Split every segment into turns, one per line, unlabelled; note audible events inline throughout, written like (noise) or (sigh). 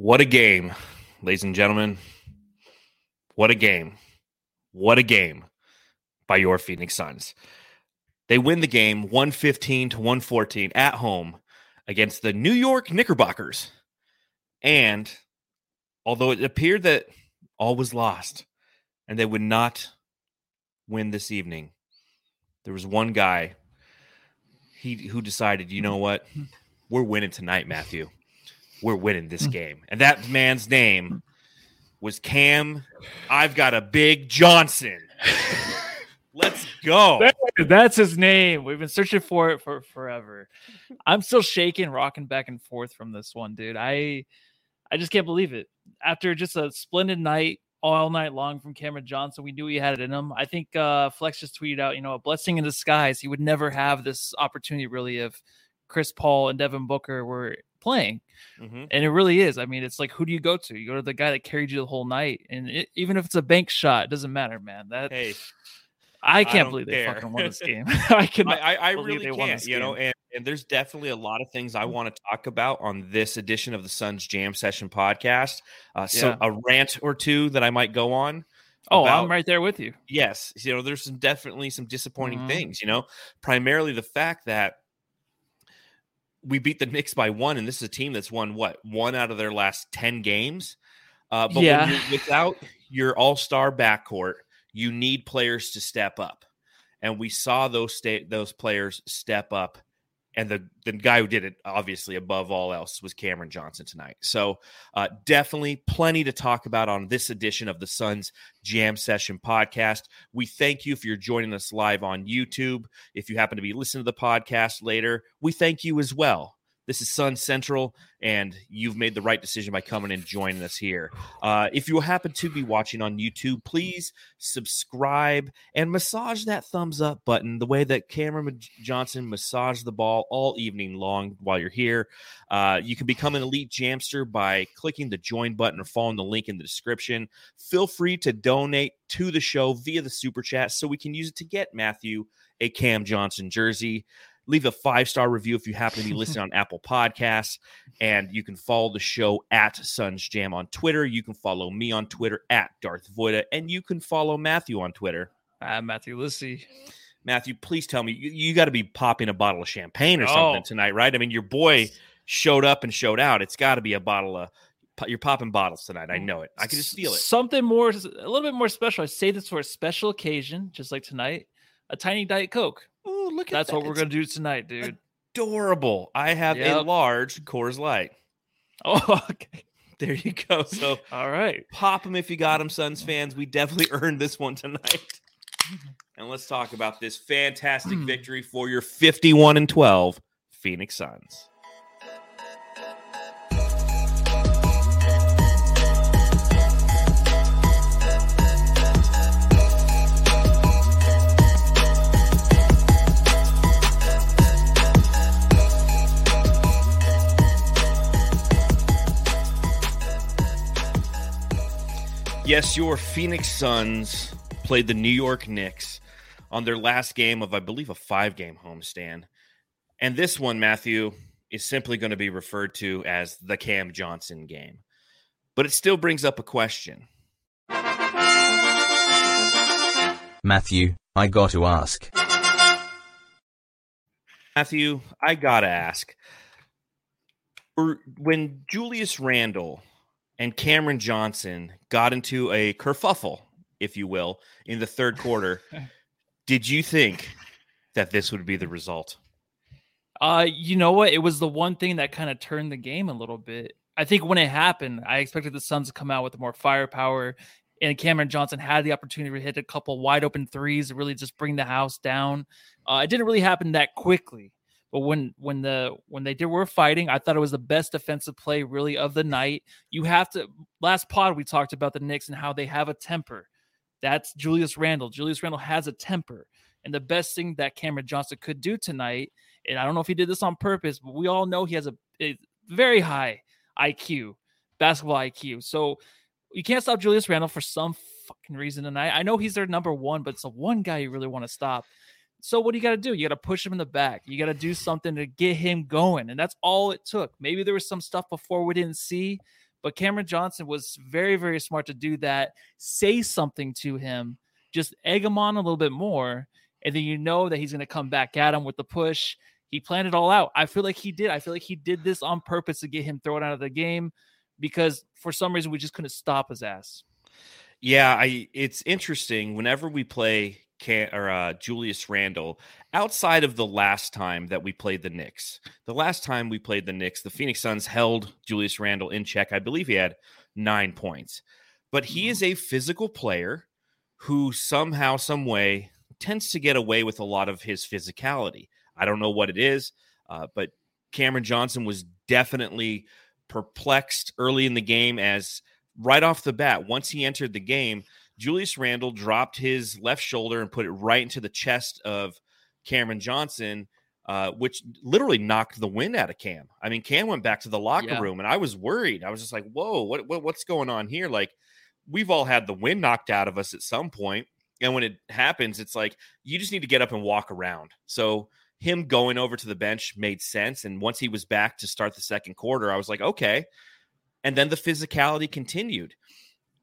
What a game, ladies and gentlemen. What a game. What a game by your Phoenix Suns. They win the game 115 to 114 at home against the New York Knickerbockers. And although it appeared that all was lost and they would not win this evening, there was one guy he who decided, you know what? We're winning tonight, Matthew we're winning this game. And that man's name was Cam. I've got a big Johnson. Let's go. (laughs)
that's his name. We've been searching for it for forever. I'm still shaking, rocking back and forth from this one, dude. I I just can't believe it. After just a splendid night all night long from Cameron Johnson, we knew he had it in him. I think uh, Flex just tweeted out, you know, a blessing in disguise. He would never have this opportunity really if Chris Paul and Devin Booker were playing. Mm-hmm. And it really is. I mean, it's like who do you go to? You go to the guy that carried you the whole night, and it, even if it's a bank shot, it doesn't matter, man. That hey, I can't I believe care. they fucking won this (laughs) game. (laughs) I can.
I, I, really can't. You know, and, and there's definitely a lot of things I mm. want to talk about on this edition of the Suns Jam Session podcast. Uh, so yeah. a rant or two that I might go on.
Oh, about, I'm right there with you.
Yes, you know, there's some definitely some disappointing mm-hmm. things. You know, primarily the fact that we beat the Knicks by one, and this is a team that's won what one out of their last ten games. Uh, but yeah. without your All Star backcourt, you need players to step up, and we saw those state those players step up and the the guy who did it obviously above all else was Cameron Johnson tonight. So uh, definitely plenty to talk about on this edition of the Suns Jam Session podcast. We thank you if you're joining us live on YouTube. If you happen to be listening to the podcast later, we thank you as well. This is Sun Central, and you've made the right decision by coming and joining us here. Uh, if you happen to be watching on YouTube, please subscribe and massage that thumbs up button the way that Cameron Johnson massaged the ball all evening long while you're here. Uh, you can become an elite jamster by clicking the join button or following the link in the description. Feel free to donate to the show via the super chat so we can use it to get Matthew a Cam Johnson jersey leave a five star review if you happen to be listening on Apple Podcasts. And you can follow the show at Suns Jam on Twitter. You can follow me on Twitter at Darth Voida. And you can follow Matthew on Twitter.
Uh, Matthew Lissy.
Matthew, please tell me you, you got to be popping a bottle of champagne or something oh. tonight, right? I mean, your boy showed up and showed out. It's got to be a bottle of you're popping bottles tonight. I know it. I can just feel it.
Something more, a little bit more special. I say this for a special occasion, just like tonight. A tiny diet coke.
Oh, look at
That's
that.
what we're gonna do tonight, dude.
Adorable. I have yep. a large Coors Light.
Oh, (laughs) okay.
There you go. So,
all right,
pop them if you got them, Suns fans. We definitely (laughs) earned this one tonight. And let's talk about this fantastic hmm. victory for your 51 and 12 Phoenix Suns. Yes, your Phoenix Suns played the New York Knicks on their last game of, I believe, a five game homestand. And this one, Matthew, is simply going to be referred to as the Cam Johnson game. But it still brings up a question.
Matthew, I got to ask.
Matthew, I got to ask. When Julius Randle and Cameron Johnson got into a kerfuffle, if you will, in the third quarter. (laughs) Did you think that this would be the result?
Uh, you know what? It was the one thing that kind of turned the game a little bit. I think when it happened, I expected the Suns to come out with more firepower, and Cameron Johnson had the opportunity to hit a couple wide open threes to really just bring the house down. Uh, it didn't really happen that quickly, But when when the when they did were fighting, I thought it was the best defensive play really of the night. You have to last pod we talked about the Knicks and how they have a temper. That's Julius Randle. Julius Randle has a temper. And the best thing that Cameron Johnson could do tonight, and I don't know if he did this on purpose, but we all know he has a, a very high IQ, basketball IQ. So you can't stop Julius Randle for some fucking reason tonight. I know he's their number one, but it's the one guy you really want to stop. So what do you got to do? You got to push him in the back. You got to do something to get him going, and that's all it took. Maybe there was some stuff before we didn't see, but Cameron Johnson was very, very smart to do that. Say something to him, just egg him on a little bit more, and then you know that he's going to come back at him with the push. He planned it all out. I feel like he did. I feel like he did this on purpose to get him thrown out of the game because for some reason we just couldn't stop his ass.
Yeah, I it's interesting whenever we play Can, or uh, Julius Randle outside of the last time that we played the Knicks. The last time we played the Knicks, the Phoenix Suns held Julius Randle in check. I believe he had 9 points. But he mm-hmm. is a physical player who somehow some way tends to get away with a lot of his physicality. I don't know what it is, uh, but Cameron Johnson was definitely perplexed early in the game as right off the bat, once he entered the game, Julius Randle dropped his left shoulder and put it right into the chest of Cameron Johnson, uh, which literally knocked the wind out of Cam. I mean, Cam went back to the locker yeah. room, and I was worried. I was just like, "Whoa, what, what what's going on here?" Like, we've all had the wind knocked out of us at some point, and when it happens, it's like you just need to get up and walk around. So him going over to the bench made sense. And once he was back to start the second quarter, I was like, okay. And then the physicality continued.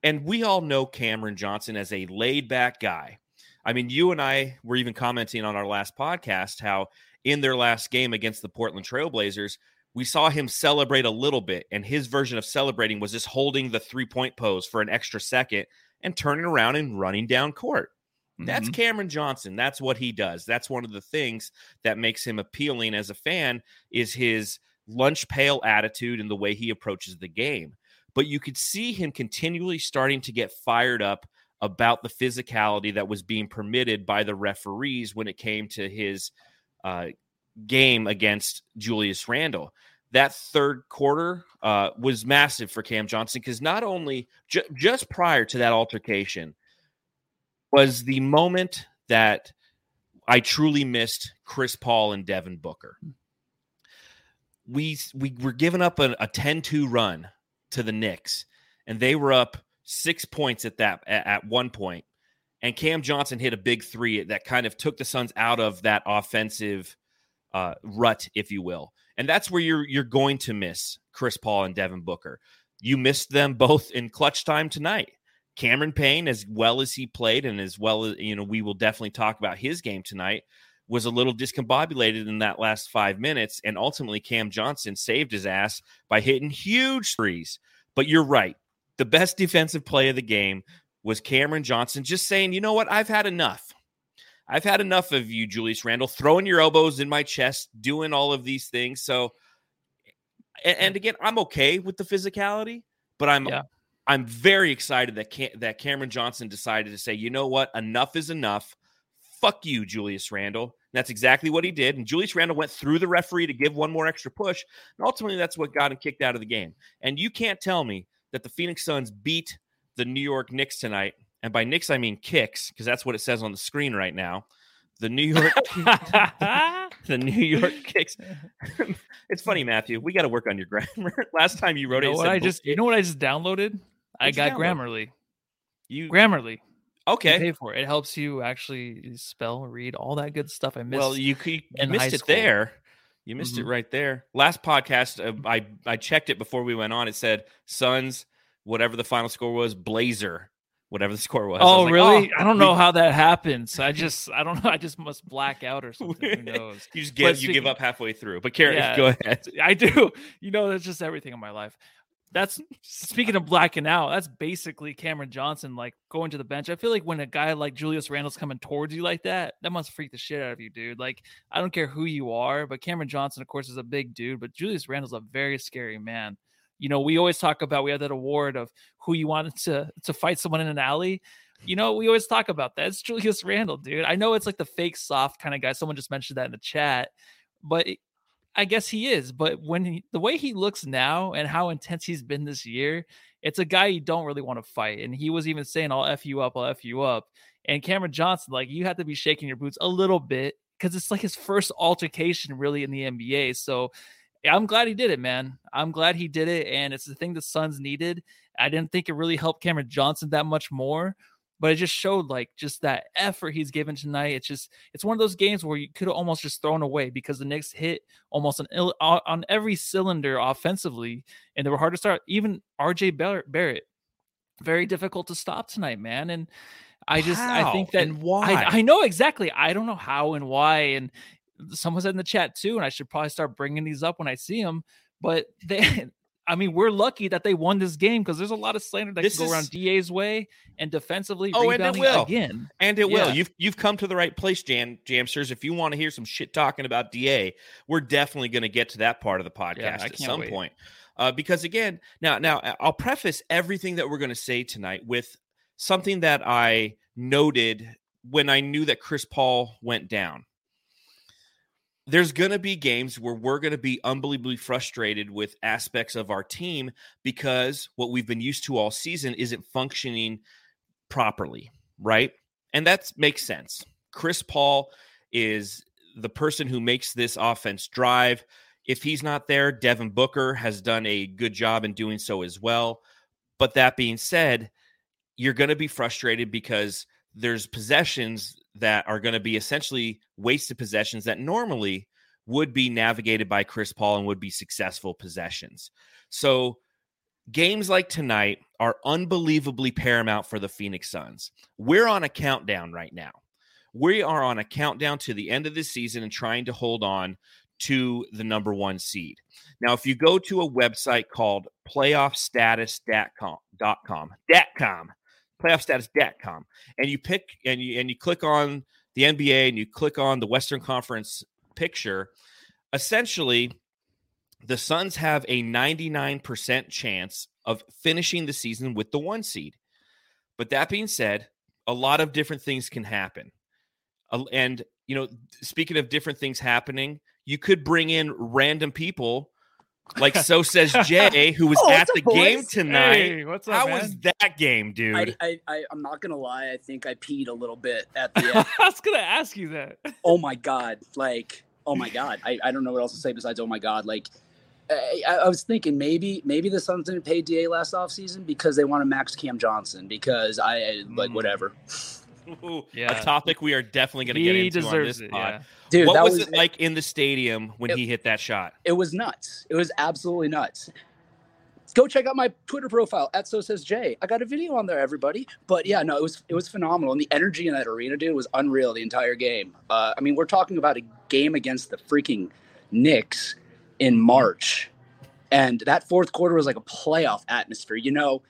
And we all know Cameron Johnson as a laid back guy. I mean, you and I were even commenting on our last podcast how in their last game against the Portland Trailblazers, we saw him celebrate a little bit. And his version of celebrating was just holding the three point pose for an extra second and turning around and running down court. That's mm-hmm. Cameron Johnson. That's what he does. That's one of the things that makes him appealing as a fan is his lunch pail attitude and the way he approaches the game. But you could see him continually starting to get fired up about the physicality that was being permitted by the referees when it came to his uh, game against Julius Randle. That third quarter uh, was massive for Cam Johnson because not only ju- just prior to that altercation, was the moment that I truly missed Chris Paul and Devin Booker. We we were giving up a, a 10-2 run to the Knicks, and they were up six points at that at, one point. And Cam Johnson hit a big three that kind of took the Suns out of that offensive uh, rut, if you will. And that's where you're you're going to miss Chris Paul and Devin Booker. You missed them both in clutch time tonight. Cameron Payne, as well as he played, and as well as you know, we will definitely talk about his game tonight. Was a little discombobulated in that last five minutes, and ultimately Cam Johnson saved his ass by hitting huge threes. But you're right. The best defensive play of the game was Cameron Johnson just saying, you know what, I've had enough. I've had enough of you, Julius Randle, throwing your elbows in my chest, doing all of these things. So, and, and again, I'm okay with the physicality, but I'm yeah. I'm very excited that Cam- that Cameron Johnson decided to say, you know what, enough is enough. Fuck you, Julius Randle. And that's exactly what he did. And Julius Randle went through the referee to give one more extra push. And ultimately, that's what got him kicked out of the game. And you can't tell me that the Phoenix Suns beat the New York Knicks tonight. And by Knicks, I mean kicks, because that's what it says on the screen right now. The New York, (laughs) (laughs) the New York Kicks. (laughs) it's funny, Matthew. We got to work on your grammar. Last time you wrote
you know
it,
what I just you know what I just downloaded. I got Grammarly. You Grammarly.
Okay.
Pay for it. It helps you actually spell, read, all that good stuff. I missed.
Well, you, you, missed it there. You missed mm-hmm. it right there. Last podcast, uh, I I checked it before we went on. It said Suns, whatever the final score was, Blazer, whatever the (laughs) score was.
Oh,
was like,
really? Oh, I don't we... know how that happens. I (laughs) just I don't know. I just must black out or something. Who knows? (laughs)
you just get you give up halfway through. But Karen, yeah, go ahead.
I do. You know, that's just everything in my life that's speaking of blacking out. That's basically Cameron Johnson like going to the bench. I feel like when a guy like Julius Randle's coming towards you like that, that must freak the shit out of you, dude. Like I don't care who you are, but Cameron Johnson, of course, is a big dude, but Julius Randle's a very scary man. You know, we always talk about we had that award of who you wanted to to fight someone in an alley. You know, we always talk about that. It's Julius Randle, dude. I know it's like the fake soft kind of guy. Someone just mentioned that in the chat, but I guess he is, but when he, the way he looks now and how intense he's been this year, it's a guy you don't really want to fight. And he was even saying, "I'll f you up, I'll f you up." And Cameron Johnson, like you have to be shaking your boots a little bit because it's like his first altercation really in the NBA. So I'm glad he did it, man. I'm glad he did it, and it's the thing the Suns needed. I didn't think it really helped Cameron Johnson that much more, but it just showed like just that effort he's given tonight. It's just it's one of those games where you could have almost just thrown away because the Knicks hit almost on on every cylinder offensively, and they were hard to start. Even RJ Barrett, very difficult to stop tonight, man. And I just
how
I think that
and why
I, I know exactly. I don't know how and why. And someone said in the chat too, and I should probably start bringing these up when I see them. But (laughs) they, I mean, we're lucky that they won this game because there's a lot of slander that
This
can go around DA's way and defensively
Oh, and it will.
again.
And it
Yeah.
will. You've you've come to the right place, Jam Jamsters. If you want to hear some shit talking about DA, we're definitely going to get to that part of the podcast
Yeah,
at some
wait.
point. Uh, because again, now now I'll preface everything that we're going to say tonight with something that I noted when I knew that Chris Paul went down. There's going to be games where we're going to be unbelievably frustrated with aspects of our team because what we've been used to all season isn't functioning properly, right? And that makes sense. Chris Paul is the person who makes this offense drive. If he's not there, Devin Booker has done a good job in doing so as well. But that being said, you're going to be frustrated because there's possessions that are going to be essentially wasted possessions that normally would be navigated by Chris Paul and would be successful possessions. So games like tonight are unbelievably paramount for the Phoenix Suns. We're on a countdown right now. We are on a countdown to the end of the season and trying to hold on to the number one seed. Now, if you go to a website called playoffstatus.com, com, com, playoffstatus.com, and you pick and you and you click on the NBA and you click on the Western Conference picture, essentially the Suns have a 99% chance of finishing the season with the one seed. But that being said, a lot of different things can happen. And, you know, speaking of different things happening, you could bring in random people like So Says (laughs) Jay, who was
Oh,
at the
up, boys?
game tonight.
Hey, what's up,
How
man?
was that game, dude?
I, I, I, I'm not gonna lie. I think I peed a little bit at (laughs) the end.
I was gonna ask you that.
oh my god! Like, oh my god! I, I don't know what else to say besides oh my god. Like, I, I I was thinking maybe maybe the Suns didn't pay Da last offseason because they want to max Cam Johnson because I I- like
Mm.
whatever.
Ooh,
Yeah.
A topic we are definitely going to get
He
into on this
it.
pod.
Yeah.
Dude,
what was,
was,
it like in the stadium when
It-
he hit that shot?
It was nuts. It was absolutely nuts. Go check out my Twitter profile at so says Jay. I got a video on there, everybody. But yeah, no, it was it was phenomenal, and the energy in that arena, dude, was unreal the entire game. Uh, I mean, we're talking about a game against the freaking Knicks in March, and that fourth quarter was like a playoff atmosphere. You know,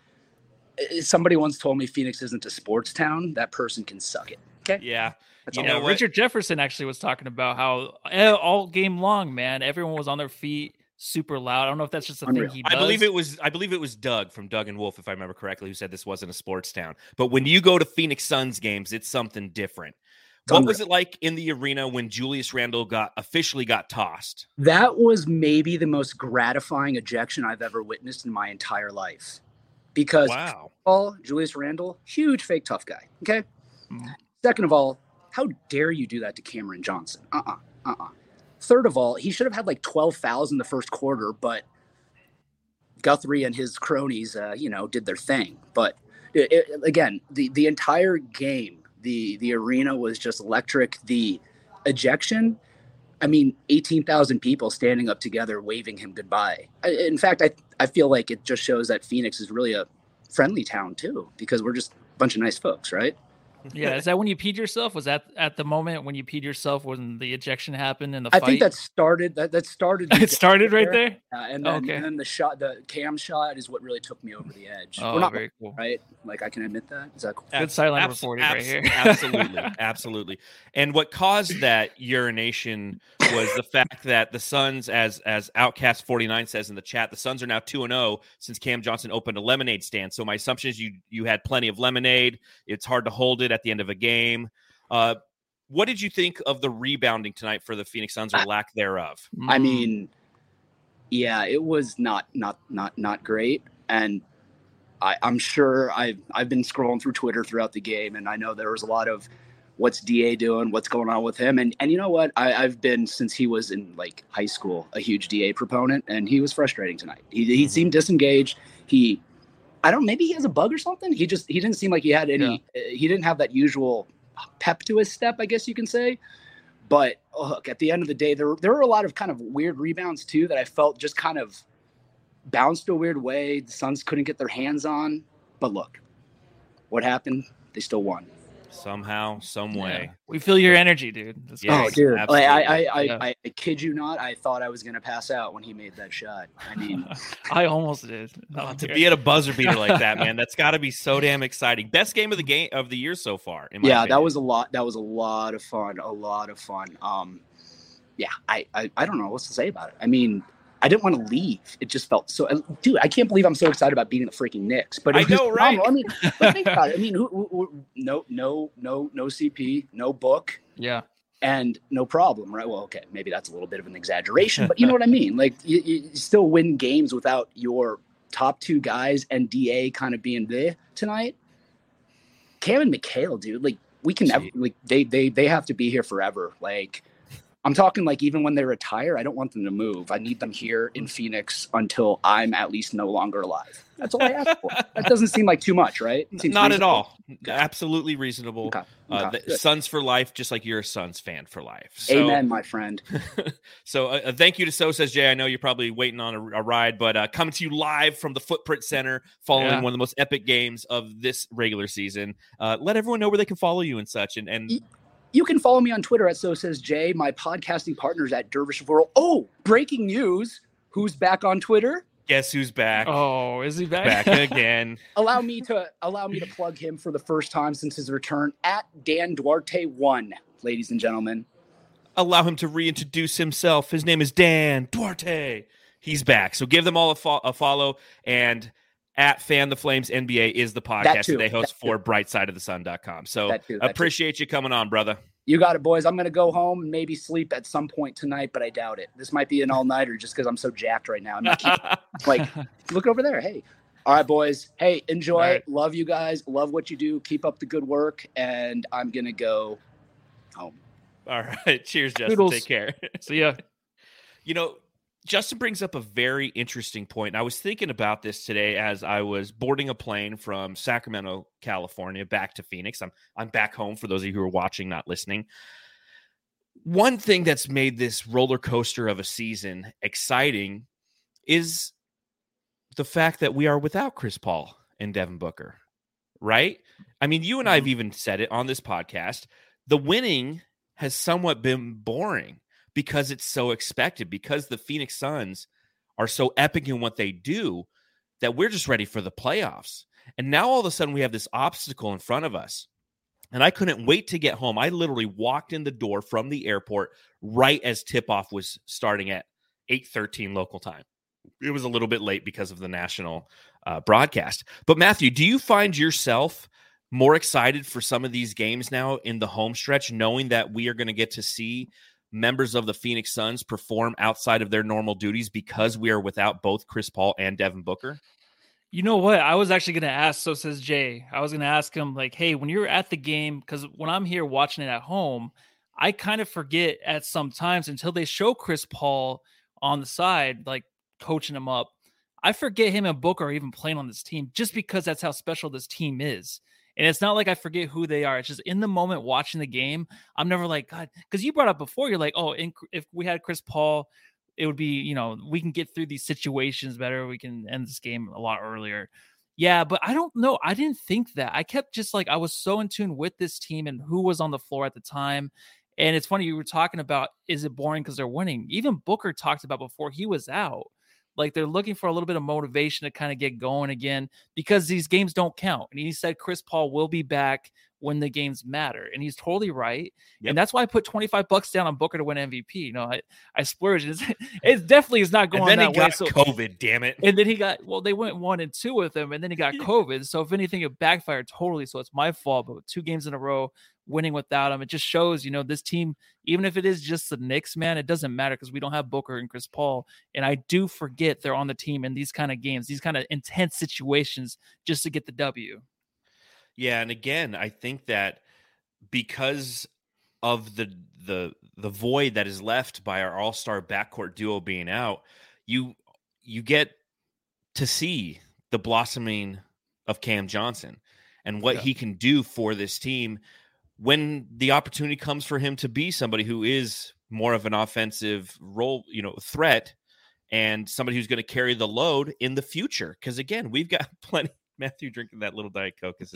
somebody once told me Phoenix isn't a sports town. That person can suck it. Okay,
Yeah.
that's
You know what?
Richard Jefferson actually was talking about how eh, all game long, man, everyone was on their feet, super loud. I don't know if that's just a
Unreal.
thing he does.
I believe it was I believe it was Doug from Doug and Wolf, if I remember correctly, who said this wasn't a sports town. But when you go to Phoenix Suns games, it's something different.
It's
what
unreal.
was it like in the arena when Julius Randle got officially got tossed?
That was maybe the most gratifying ejection I've ever witnessed in my entire life. Because
Wow.
all Julius Randle, huge fake tough guy. Okay.
Mhm.
Second of all, how dare you do that to Cameron Johnson? Uh uh-uh, uh. Uh Third of all, he should have had like 12 fouls in the first quarter, but Guthrie and his cronies, uh, you know, did their thing. But it, it- again, the, the entire game, the, the arena was just electric. The ejection, I mean, 18,000 people standing up together waving him goodbye. I, in fact, I, I feel like it just shows that Phoenix is really a friendly town too, because we're just a bunch of nice folks, right?
Yeah, is that when you peed yourself? Was that at the moment when you peed yourself when the ejection happened in the
I
fight?
think that started that that started. (laughs)
it started right
there.
there.
Uh, and, then,
Okay.
and then the shot, the cam shot, is what really took me over the edge.
Oh,
not
very cool.
right. Like I can admit that. Is that cool?
Good
Abs-
silent
abs-
reporting right here. (laughs)
absolutely, absolutely. And what caused that urination was the fact that the Suns, as as Outcast forty nine says in the chat, the Suns are now two and zero since Cam Johnson opened a lemonade stand. So my assumption is you you had plenty of lemonade. It's hard to hold it at the end of a game. Uh, what did you think of the rebounding tonight for the Phoenix Suns or lack thereof?
I mean, yeah, it was not not not not great, and I, I'm sure I've I've been scrolling through Twitter throughout the game, and I know there was a lot of what's Da doing, what's going on with him, and and you know what, I, I've been since he was in like high school a huge Da proponent, and he was frustrating tonight. He he
Mhm.
seemed disengaged. He, I don't maybe he has a bug or something. He just he didn't seem like he had any. uh, He didn't have that usual pep to his step, I guess you can say. But oh, look, at the end of the day, there there were a lot of kind of weird rebounds too that I felt just kind of bounced a weird way. The Suns couldn't get their hands on. But look, what happened? They still won.
Somehow, some
Yeah.
way.
We feel your energy, dude. That's
Yes,
oh,
great.
dude! Like, I, I, I,
absolutely.
I, I kid you not. I thought I was gonna pass out when he made that shot. I mean, (laughs)
I almost did.
Oh,
No,
to be at a buzzer beater like that, (laughs) man, that's got to be so damn exciting. Best game of the game of the year so far. In my
yeah, that was a lot. That was a lot of fun. A lot of fun. Um, yeah, I, I, I don't know what to say about it. I mean, I didn't want to leave. It just felt so. Dude, I can't believe I'm so excited about beating the freaking Knicks. But it
I know, right?
phenomenal. I mean, think (laughs) about it. I mean, who, who, who, no, no, no, no CP, no book,
Yeah.
and no problem, right? Well, okay, maybe that's a little bit of an exaggeration, but you know what I mean. Like, you, you still win games without your top two guys and Da kind of being there tonight. Cam and Mikal, dude, like we can never, like they they they have to be here forever. Like, I'm talking like even when they retire, I don't want them to move. I need them here in Phoenix until I'm at least no longer alive. That's all I ask for. That (laughs) doesn't seem like too much, right?
N-
Seems
not at
reasonable.
all. Absolutely reasonable.
Okay.
Uh,
okay,
the
good.
Suns for life, just like you're a Suns fan for life. So,
Amen, my friend. (laughs)
so uh, uh, thank you to So Says Jay. I know you're probably waiting on a, a ride, but uh, coming to you live from the Footprint Center following
Yeah.
one of the most epic games of this regular season. Uh, let everyone know where they can follow you and such. And, and
Y- You can follow me on Twitter at So Says Jay. My podcasting partners at Dervish of World. Oh, breaking news! Who's back on Twitter?
guess who's back?
Oh, is he back?
Back again. (laughs)
Allow me to allow me to plug him for the first time since his return at Dan Duarte one, ladies and gentlemen.
allow him to reintroduce himself. His name is Dan Duarte. He's back. So give them all a, fo- a follow. And at Fan the Flames NBA is the podcast
too.
that they host
That too.
for brightsideofthesun.com. So
That too, that too.
appreciate you coming on, brother.
You got it, boys. I'm gonna go home and maybe sleep at some point tonight, but I doubt it. This might be an all nighter just because I'm so jacked right now. I'm not keep- (laughs) like, look over there. Hey. All right, boys. Hey, enjoy.
All right.
Love you guys. Love what you do. Keep up the good work. And I'm gonna go home.
all right. (laughs) Cheers, Justin.
Toodles.
Take care. (laughs)
See ya.
You know, Justin brings up a very interesting point. I was thinking about this today as I was boarding a plane from Sacramento, California, back to Phoenix. I'm I'm back home for those of you who are watching, not listening. One thing that's made this roller coaster of a season exciting is the fact that we are without Chris Paul and Devin Booker, right? I mean, you and I have mm-hmm. even said it on this podcast. The winning has somewhat been boring because it's so expected because the Phoenix Suns are so epic in what they do that we're just ready for the playoffs. And now all of a sudden we have this obstacle in front of us. And I couldn't wait to get home. I literally walked in the door from the airport right as tip-off was starting at 8:13 local time. It was a little bit late because of the national uh, broadcast. But Matthew, do you find yourself more excited for some of these games now in the home stretch, knowing that we are going to get to see members of the Phoenix Suns perform outside of their normal duties because we are without both Chris Paul and Devin Booker?
You know what? I was actually going to ask. So says Jay. I was going to ask him, like, hey, when you're at the game, because when I'm here watching it at home, I kind of forget at some times until they show Chris Paul on the side, like coaching him up. I forget him and Booker are even playing on this team just because that's how special this team is. And it's not like I forget who they are. It's just in the moment watching the game, I'm never like, God, because you brought up before, you're like, oh, in, if we had Chris Paul, it would be, you know, we can get through these situations better. We can end this game a lot earlier. Yeah, but I don't know. I didn't think that. I kept just like I was so in tune with this team and who was on the floor at the time. And it's funny you were talking about is it boring because they're winning? Even Booker talked about before he was out. Like they're looking for a little bit of motivation to kind of get going again because these games don't count. And he said Chris Paul will be back when the games matter. And he's totally right.
Yep.
And that's why I put 25 bucks down on Booker to win MVP. You know, I, I splurged. It's, (laughs) it definitely is not going
and then
that
he got.
So,
COVID, damn it.
and then he got well, they went one and two with him, and then he got (laughs) COVID. So if anything, it backfired totally. So it's my fault. But two games in a row, winning without him, it just shows, you know, this team, even if it is just the Knicks, man, it doesn't matter because we don't have Booker and Chris Paul. And I do forget they're on the team in these kind of games, these kind of intense situations, just to get the W.
Yeah, and again, I think that because of the the the void that is left by our all-star backcourt duo being out, you you get to see the blossoming of Cam Johnson and what
Yeah.
he can do for this team when the opportunity comes for him to be somebody who is more of an offensive role, you know, threat and somebody who's going to carry the load in the future. Because again, we've got (laughs) plenty. Matthew drinking that little diet coke is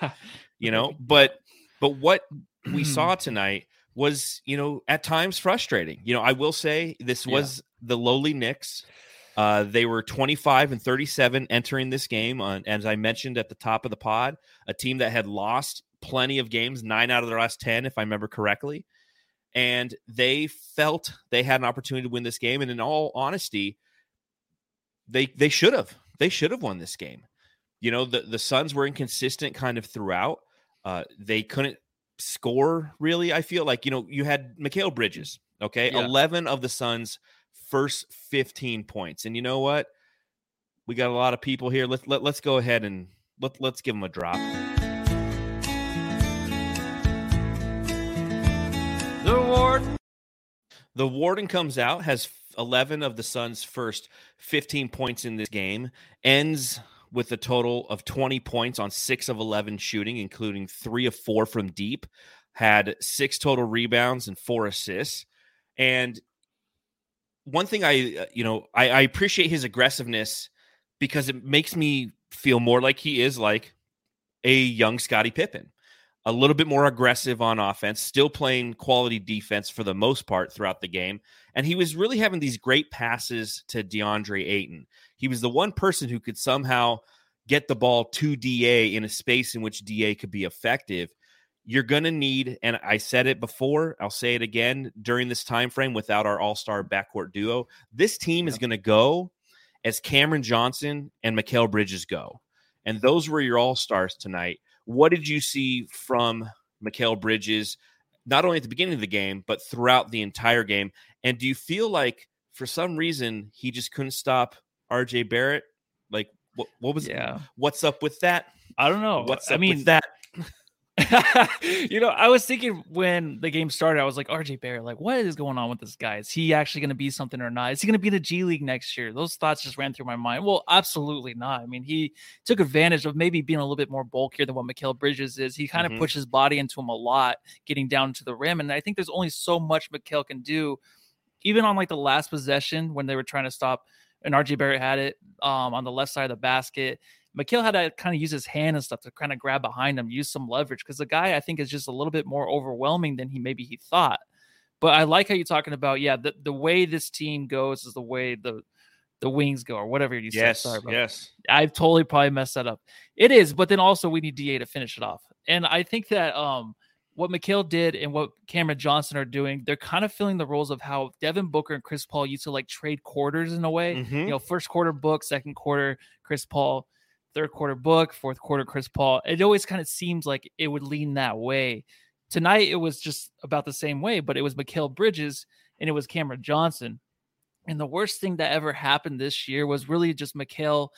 (laughs) you know. But but what we saw tonight was, you know, at times frustrating. You know, I will say this
Yeah.
was the lowly Knicks. Uh, they were 25 and 37 entering this game. On, as I mentioned at the top of the pod, a team that had lost plenty of games, nine out of their last 10, if I remember correctly. And they felt they had an opportunity to win this game. And in all honesty, they they should have. They should have won this game. You know, the, the Suns were inconsistent kind of throughout. Uh, they couldn't score really. I feel like, you know, you had Mikal Bridges, okay?
Yeah.
11 of the Suns' first 15 points. And you know what? We got a lot of people here. Let's let, let's go ahead and let, let's give them a drop.
the award.
The Warden comes out, has 11 of the Suns' first 15 points in this game, ends with a total of 20 points on six of 11 shooting, including three of four from deep, had six total rebounds and four assists. And one thing I, uh, you know, I, I appreciate his aggressiveness because it makes me feel more like he is like a young Scottie Pippen a little bit more aggressive on offense, still playing quality defense for the most part throughout the game. And he was really having these great passes to DeAndre Ayton. He was the one person who could somehow get the ball to DA in a space in which DA could be effective. You're going to need, and I said it before, I'll say it again during this time frame without our all-star backcourt duo. This team is going to go as Cameron Johnson and Mikal Bridges go. And those were your all-stars tonight. What did you see from Mikal Bridges, not only at the beginning of the game, but throughout the entire game? And do you feel like for some reason he just couldn't stop RJ Barrett? Like what, what was
Yeah.
what's up with that?
I don't know.
What's
I mean,
with that? (laughs)
you know, I was thinking when the game started, I was like, RJ Barrett, like, what is going on with this guy? Is he actually going to be something or not? Is he going to be in the G League next year? Those thoughts just ran through my mind. Well, absolutely not. I mean, he took advantage of maybe being a little bit more bulkier than what Mikal Bridges is. He kind of
Mhm.
pushed his body into him a lot, getting down to the rim. And I think there's only so much Mikal can do, even on like the last possession when they were trying to stop, and RJ Barrett had it um, on the left side of the basket. Mikal had to kind of use his hand and stuff to kind of grab behind him, use some leverage because the guy I think is just a little bit more overwhelming than he maybe he thought. But I like how you're talking about, yeah, the, the way this team goes is the way the the wings go or whatever you
Yes,
said. Sorry
yes.
I've totally probably messed that up. It is, but then also we need DA to finish it off. And I think that um what Mikal did and what Cameron Johnson are doing, they're kind of filling the roles of how Devin Booker and Chris Paul used to like trade quarters in a way.
Mhm.
You know, first quarter book, second quarter Chris Paul, third quarter book, fourth quarter Chris Paul. It always kind of seems like it would lean that way. Tonight it was just about the same way, but it was Mikal Bridges and it was Cameron Johnson. And the worst thing that ever happened this year was really just Mikal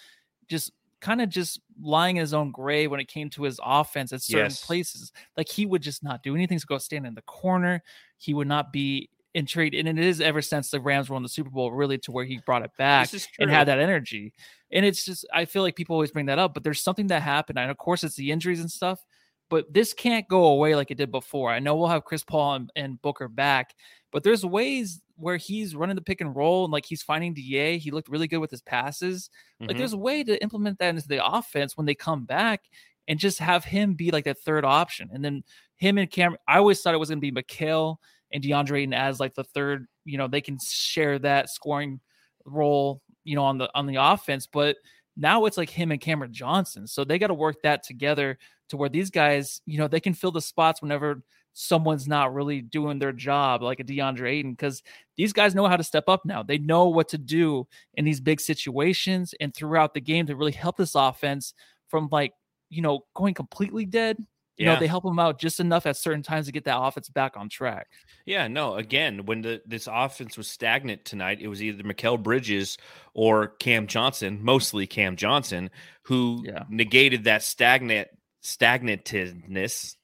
just kind of just lying in his own grave when it came to his offense at certain
Yes.
places. Like he would just not do anything to go stand in the corner. He would not be in trade. And it is ever since the Rams won the Super Bowl, really to where he brought it back and had that energy. And it's just I feel like people always bring that up, but there's something that happened. And of course it's the injuries and stuff, but this can't go away like it did before. I know we'll have Chris Paul and, and Booker back, but there's ways where he's running the pick and roll and like he's finding DA. He looked really good with his passes. Like
Mhm.
there's a way to implement that into the offense when they come back and just have him be like that third option. And then him and Cameron, I always thought it was gonna be Mikal and DeAndre Ayton as like the third, you know, they can share that scoring role, you know, on the on the offense. But Now it's like him and Cameron Johnson. So they got to work that together to where these guys, you know, they can fill the spots whenever someone's not really doing their job, like a DeAndre Ayton, because these guys know how to step up now. They know what to do in these big situations and throughout the game to really help this offense from like, you know, going completely dead you
Yeah.
know, they help them out just enough at certain times to get that offense back on track.
Yeah, no. Again, when the this offense was stagnant tonight, it was either Mikal Bridges or Cam Johnson, mostly Cam Johnson, who
Yeah.
negated that stagnant stagnantness.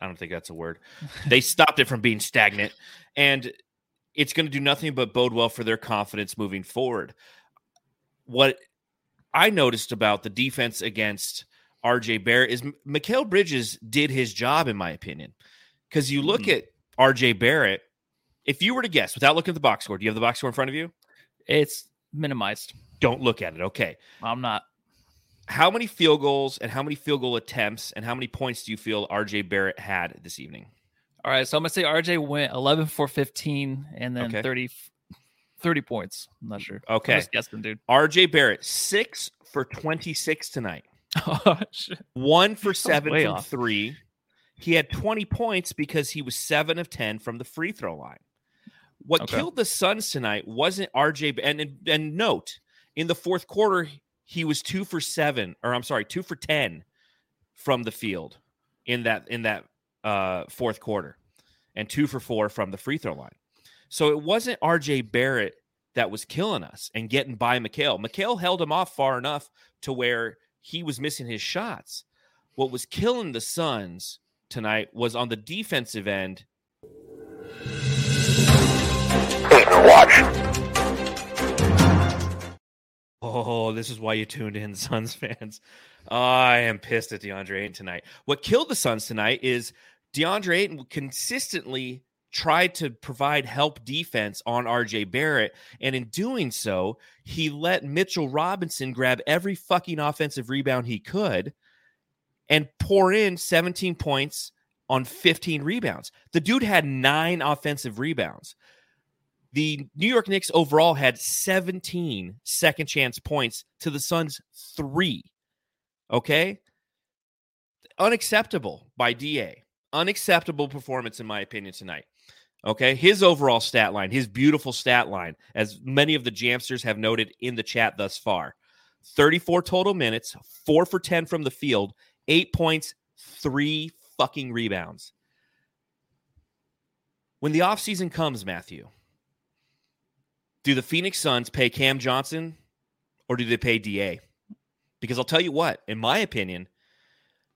I don't think that's a word. They (laughs) stopped it from being stagnant, and it's going to do nothing but bode well for their confidence moving forward. What I noticed about the defense against RJ Barrett is M- Mikal Bridges did his job, in my opinion. Because you look
Mhm.
at RJ Barrett, if you were to guess without looking at the box score, do you have the box score in front of you?
It's minimized.
Don't look at it. Okay.
I'm not.
How many field goals and how many field goal attempts and how many points do you feel RJ Barrett had this evening?
All right. So I'm going to say RJ went 11 for 15 and then
Okay.
30, 30 points. I'm not sure. I'm
Okay.
just guessing, dude.
RJ Barrett, six for 26 tonight, (laughs)
Oh,
one (laughs) for seven from
off.
three. He had 20 points because he was seven of 10 from the free throw line. What
Okay.
killed the Suns tonight wasn't RJ. And, and and note in the fourth quarter, he was two for seven, or I'm sorry, two for 10 from the field in that in that uh, fourth quarter, and two for four from the free throw line. So it wasn't RJ Barrett that was killing us and getting by McHale. McHale held him off far enough to where he was missing his shots. What was killing the Suns tonight was on the defensive end. Watch. Oh, this is why you tuned in, (laughs) Suns fans. I am pissed at DeAndre Ayton tonight. What killed the Suns tonight is DeAndre Ayton consistently tried to provide help defense on RJ Barrett. And in doing so, he let Mitchell Robinson grab every fucking offensive rebound he could and pour in 17 points on 15 rebounds. The dude had nine offensive rebounds. The New York Knicks overall had 17 second chance points to the Suns three. Okay. Unacceptable by DA. Unacceptable performance, in my opinion, tonight. Okay. His overall stat line, his beautiful stat line, as many of the Jamsters have noted in the chat thus far 34 total minutes, four for 10 from the field, eight points, three fucking rebounds. When the offseason comes, Matthew, do the Phoenix Suns pay Cam Johnson or do they pay DA? Because I'll tell you what, in my opinion,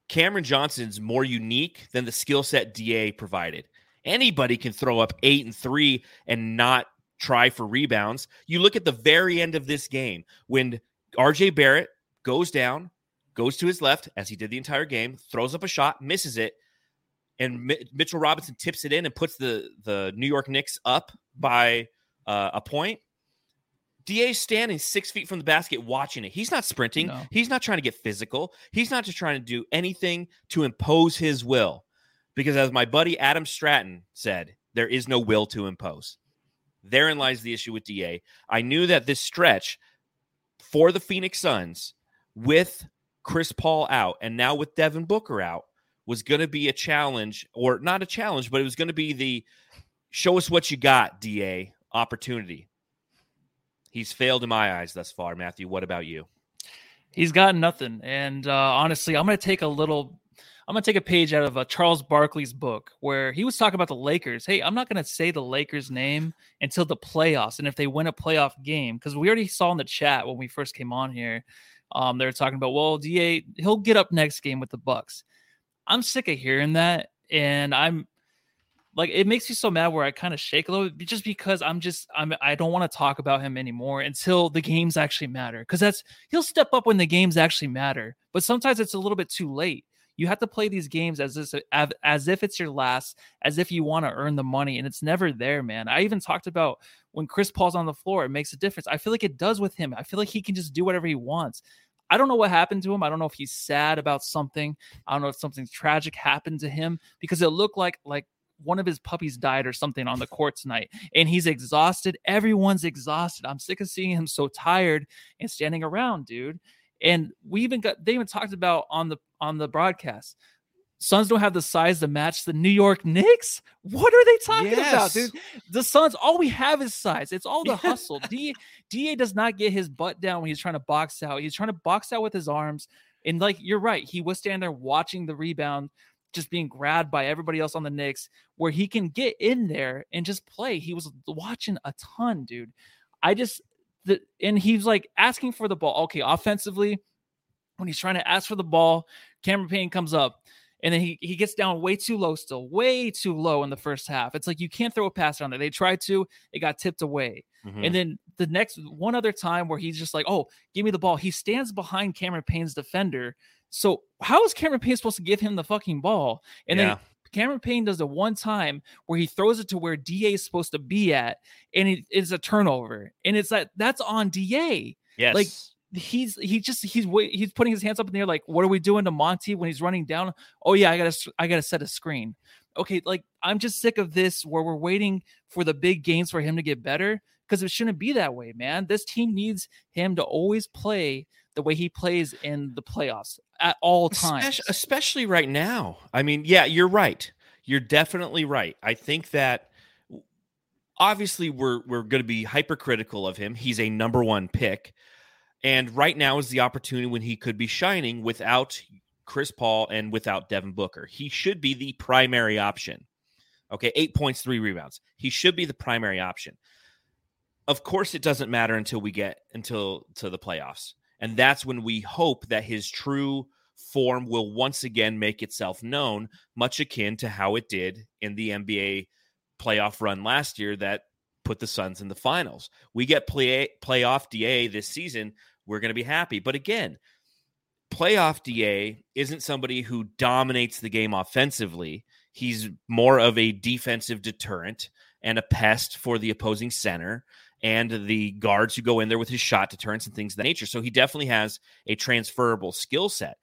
Cameron Johnson's more unique than the skill set DA provided. Anybody can throw up eight and three and not try for rebounds. You look at the very end of this game when RJ Barrett goes down, goes to his left, as he did the entire game, throws up a shot, misses it, and Mi- Mitchell Robinson tips it in and puts the, the New York Knicks up by uh, a point. DA's standing six feet from the basket watching it. He's not sprinting.
No.
He's not trying to get physical. He's not just trying to do anything to impose his will. Because as my buddy Adam Stratton said, there is no will to impose. Therein lies the issue with DA. I knew that this stretch for the Phoenix Suns with Chris Paul out and now with Devin Booker out was going to be a challenge, or not a challenge, but it was going to be the show us what you got, DA opportunity. He's failed in my eyes thus far. Matthew, what about you?
He's got nothing. And uh, honestly, I'm going to take a little, I'm to take a page out of uh, Charles Barkley's book where he was talking about the Lakers. Hey, I'm not to say the Lakers name until the playoffs. And if they win a playoff game, because we already saw in the chat when we first came on here, um, they were talking about, well, DA, he'll get up next game with the Bucks. I'm sick of hearing that. And I'm, like it makes me so mad where I kind of shake a little bit just because I'm just I'm I don't want to talk about him anymore until the games actually matter because that's he'll step up when the games actually matter but sometimes it's a little bit too late you have to play these games as this as, if it's your last as if you want to earn the money and it's never there man. I even talked about when Chris Paul's on the floor it makes a difference. I feel like it does with him. I feel like he can just do whatever he wants. I don't know what happened to him. I don't know if he's sad about something. I don't know if something tragic happened to him because it looked like like one of his puppies died or something on the court tonight and he's exhausted. Everyone's exhausted. I'm sick of seeing him so tired and standing around dude And we even got they even talked about on the on the broadcast. Suns don't have the size to match the New York Knicks. What are they talking yes. about, dude? The Suns, all we have is size. It's all the hustle. D, Da does not get his butt down when he's trying to box out. He's trying to box out with his arms. And like you're right, he was standing there watching the rebound, just being grabbed by everybody else on the Knicks, where he can get in there and just play. He was watching a ton, dude. I just the and he's like asking for the ball. Okay, offensively, when he's trying to ask for the ball, Cameron Payne comes up and then he, he gets down way too low still way too low in the first half it's like you can't throw a pass down there they tried to it got tipped away mm-hmm. and then the next one other time where he's just like oh give me the ball he stands behind cameron payne's defender so how is cameron payne supposed to give him the fucking ball and yeah. then Cameron Payne does it one time where he throws it to where DA is supposed to be at, and it is a turnover. And it's like that's on DA.
Yes.
Like he's he just he's he's putting his hands up in the air like what are we doing to Monty when he's running down? Oh yeah, I gotta I gotta set a screen. Okay, like I'm just sick of this where we're waiting for the big games for him to get better because it shouldn't be that way, man. This team needs him to always play the way he plays in the playoffs at all times,
especially, especially right now. I mean, yeah, you're right. You're definitely right. I think that obviously we're we're going to be hypercritical of him. He's a number one pick. And right now is the opportunity when he could be shining without Chris Paul and without Devin Booker. He should be the primary option. Okay, eight points, three rebounds. He should be the primary option. Of course, it doesn't matter until we get until to the playoffs. And that's when we hope that his true form will once again make itself known, much akin to how it did in the NBA playoff run last year that put the Suns in the finals. We get play playoff DA this season we're going to be happy. But again, playoff DA isn't somebody who dominates the game offensively. He's more of a defensive deterrent and a pest for the opposing center and the guards who go in there with his shot deterrence and things of that nature. So he definitely has a transferable skill set.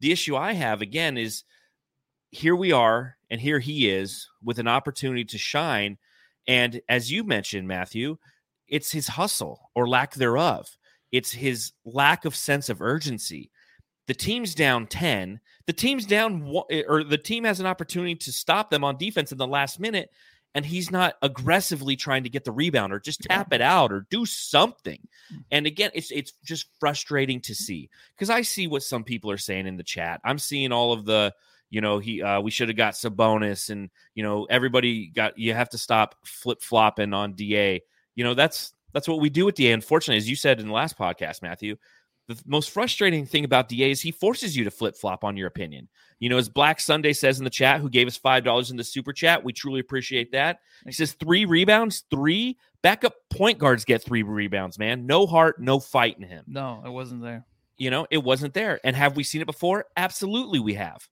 The issue I have again is here we are, and here he is with an opportunity to shine. And as you mentioned, Matthew, it's his hustle or lack thereof. It's his lack of sense of urgency. The team's down 10. The team's down, eh, or the team has an opportunity to stop them on defense in the last minute, and he's not aggressively trying to get the rebound or just tap it out or do something. Hmm. And again, it's it's just frustrating to see because I see what some people are saying in the chat. I'm seeing all of the, you know, he uh, we should have got Sabonis, and you know, everybody got you have to stop flip flopping on Da. You know, that's that's what we do with DA. Unfortunately, as you said in the last podcast, Matthew, the most frustrating thing about DA is he forces you to flip flop on your opinion. You know, as Black Sunday says in the chat, who gave us five dollars in the super chat, we truly appreciate that. He says three rebounds, three backup point guards get three rebounds. Man, no heart, no fight in him.
No, it wasn't there.
You know, it wasn't there. And have we seen it before? Absolutely, we have.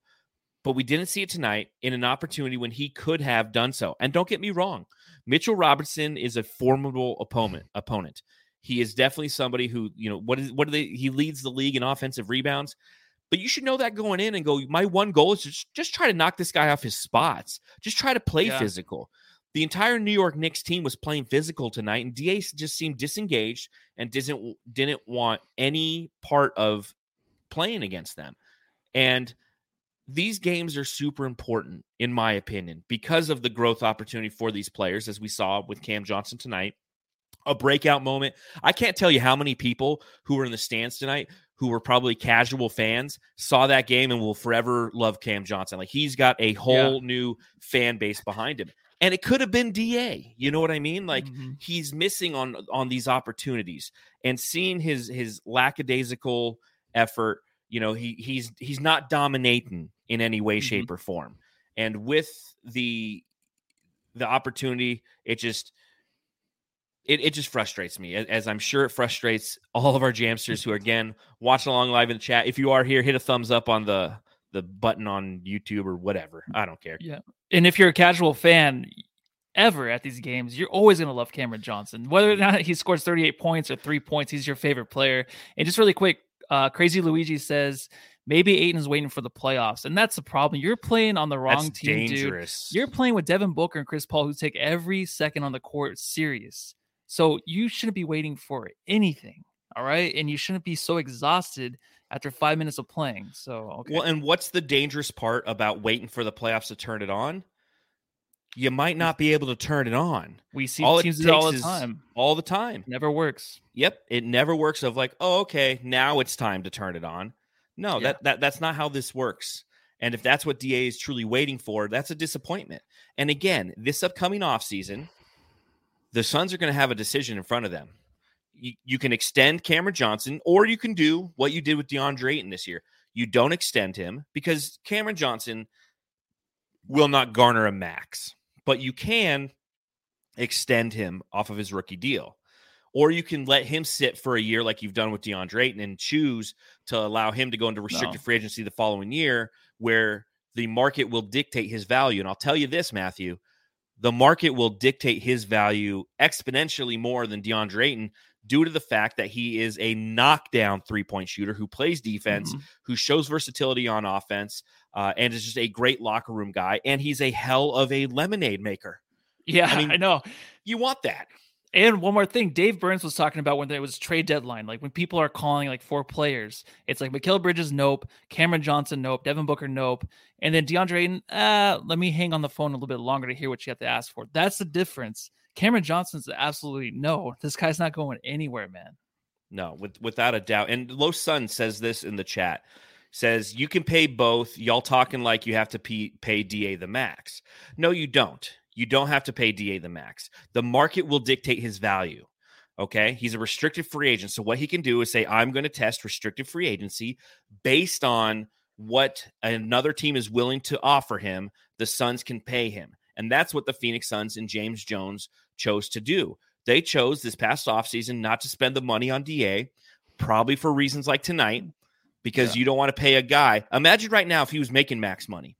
But we didn't see it tonight in an opportunity when he could have done so. And don't get me wrong, Mitchell Robinson is a formidable opponent. Opponent. He is definitely somebody who you know what is what are they? He leads the league in offensive rebounds. But you should know that going in and go. My one goal is just just try to knock this guy off his spots. Just try to play yeah. physical. The entire New York Knicks team was playing physical tonight, and Da just seemed disengaged and didn't didn't want any part of playing against them. And these games are super important, in my opinion, because of the growth opportunity for these players, as we saw with Cam Johnson tonight. A breakout moment. I can't tell you how many people who were in the stands tonight who were probably casual fans saw that game and will forever love Cam Johnson. Like he's got a whole yeah. new fan base behind him. And it could have been DA. You know what I mean? Like mm-hmm. he's missing on on these opportunities and seeing his his lackadaisical effort you know he he's he's not dominating in any way, mm-hmm. shape, or form. And with the the opportunity, it just it, it just frustrates me as I'm sure it frustrates all of our jamsters who are again watching along live in the chat. If you are here, hit a thumbs up on the the button on YouTube or whatever. I don't care.
Yeah. And if you're a casual fan ever at these games, you're always going to love Cameron Johnson. Whether or not he scores 38 points or 3 points, he's your favorite player. And just really quick, uh, Crazy Luigi says maybe Ayton's waiting for the playoffs, and that's the problem. You're playing on the wrong that's team, dangerous. dude. You're playing with Devin Booker and Chris Paul, who take every second on the court serious. So you shouldn't be waiting for anything. All right. And you shouldn't be so exhausted after five minutes of playing. So, okay.
Well, and what's the dangerous part about waiting for the playoffs to turn it on? You might not be able to turn it on.
we see
all
teams it all the
takes
time.
All the time.
Never works.
Yep, it never works. Of like, oh, okay, now it's time to turn it on. No,
Yeah.
that that that's not how this works. And if that's what DA is truly waiting for, that's a disappointment. And again, this upcoming offseason, the Suns are going to have a decision in front of them. You, you can extend Cameron Johnson, or you can do what you did with DeAndre Ayton this year. You don't extend him because Cameron Johnson will not garner a max, but you can extend him off of his rookie deal. Or you can let him sit for a year like you've done with DeAndre Ayton and choose to allow him to go into restricted
No.
free agency the following year where the market will dictate his value. And I'll tell you this, Matthew, the market will dictate his value exponentially more than DeAndre Ayton due to the fact that he is a knockdown three point shooter who plays defense,
Mhm.
who shows versatility on offense, uh, and is just a great locker room guy. And he's a hell of a lemonade maker.
Yeah,
I
I,
mean-
know.
You want that.
And one more thing, Dave Burns was talking about when there was trade deadline, like when people are calling like four players, it's like Mikal Bridges, nope, Cameron Johnson, nope, Devin Booker, nope, and then DeAndre Ayton, uh, let me hang on the phone a little bit longer to hear what you have to ask for. That's the difference. Cameron Johnson's absolutely no. This guy's not going anywhere, man.
No, with, without a doubt. And Low Sun says this in the chat. Says you can pay both. Y'all talking like you have to pay, pay DA the max. No, you don't. You don't have to pay DA the max. The market will dictate his value. Okay. He's a restricted free agent. So what he can do is say, I'm going to test restricted free agency based on what another team is willing to offer him. The Suns can pay him. And that's what the Phoenix Suns and James Jones chose to do. They chose this past offseason not to spend the money on DA, probably for reasons like tonight, because
Yeah.
you don't want to pay a guy. Imagine right now if he was making max money.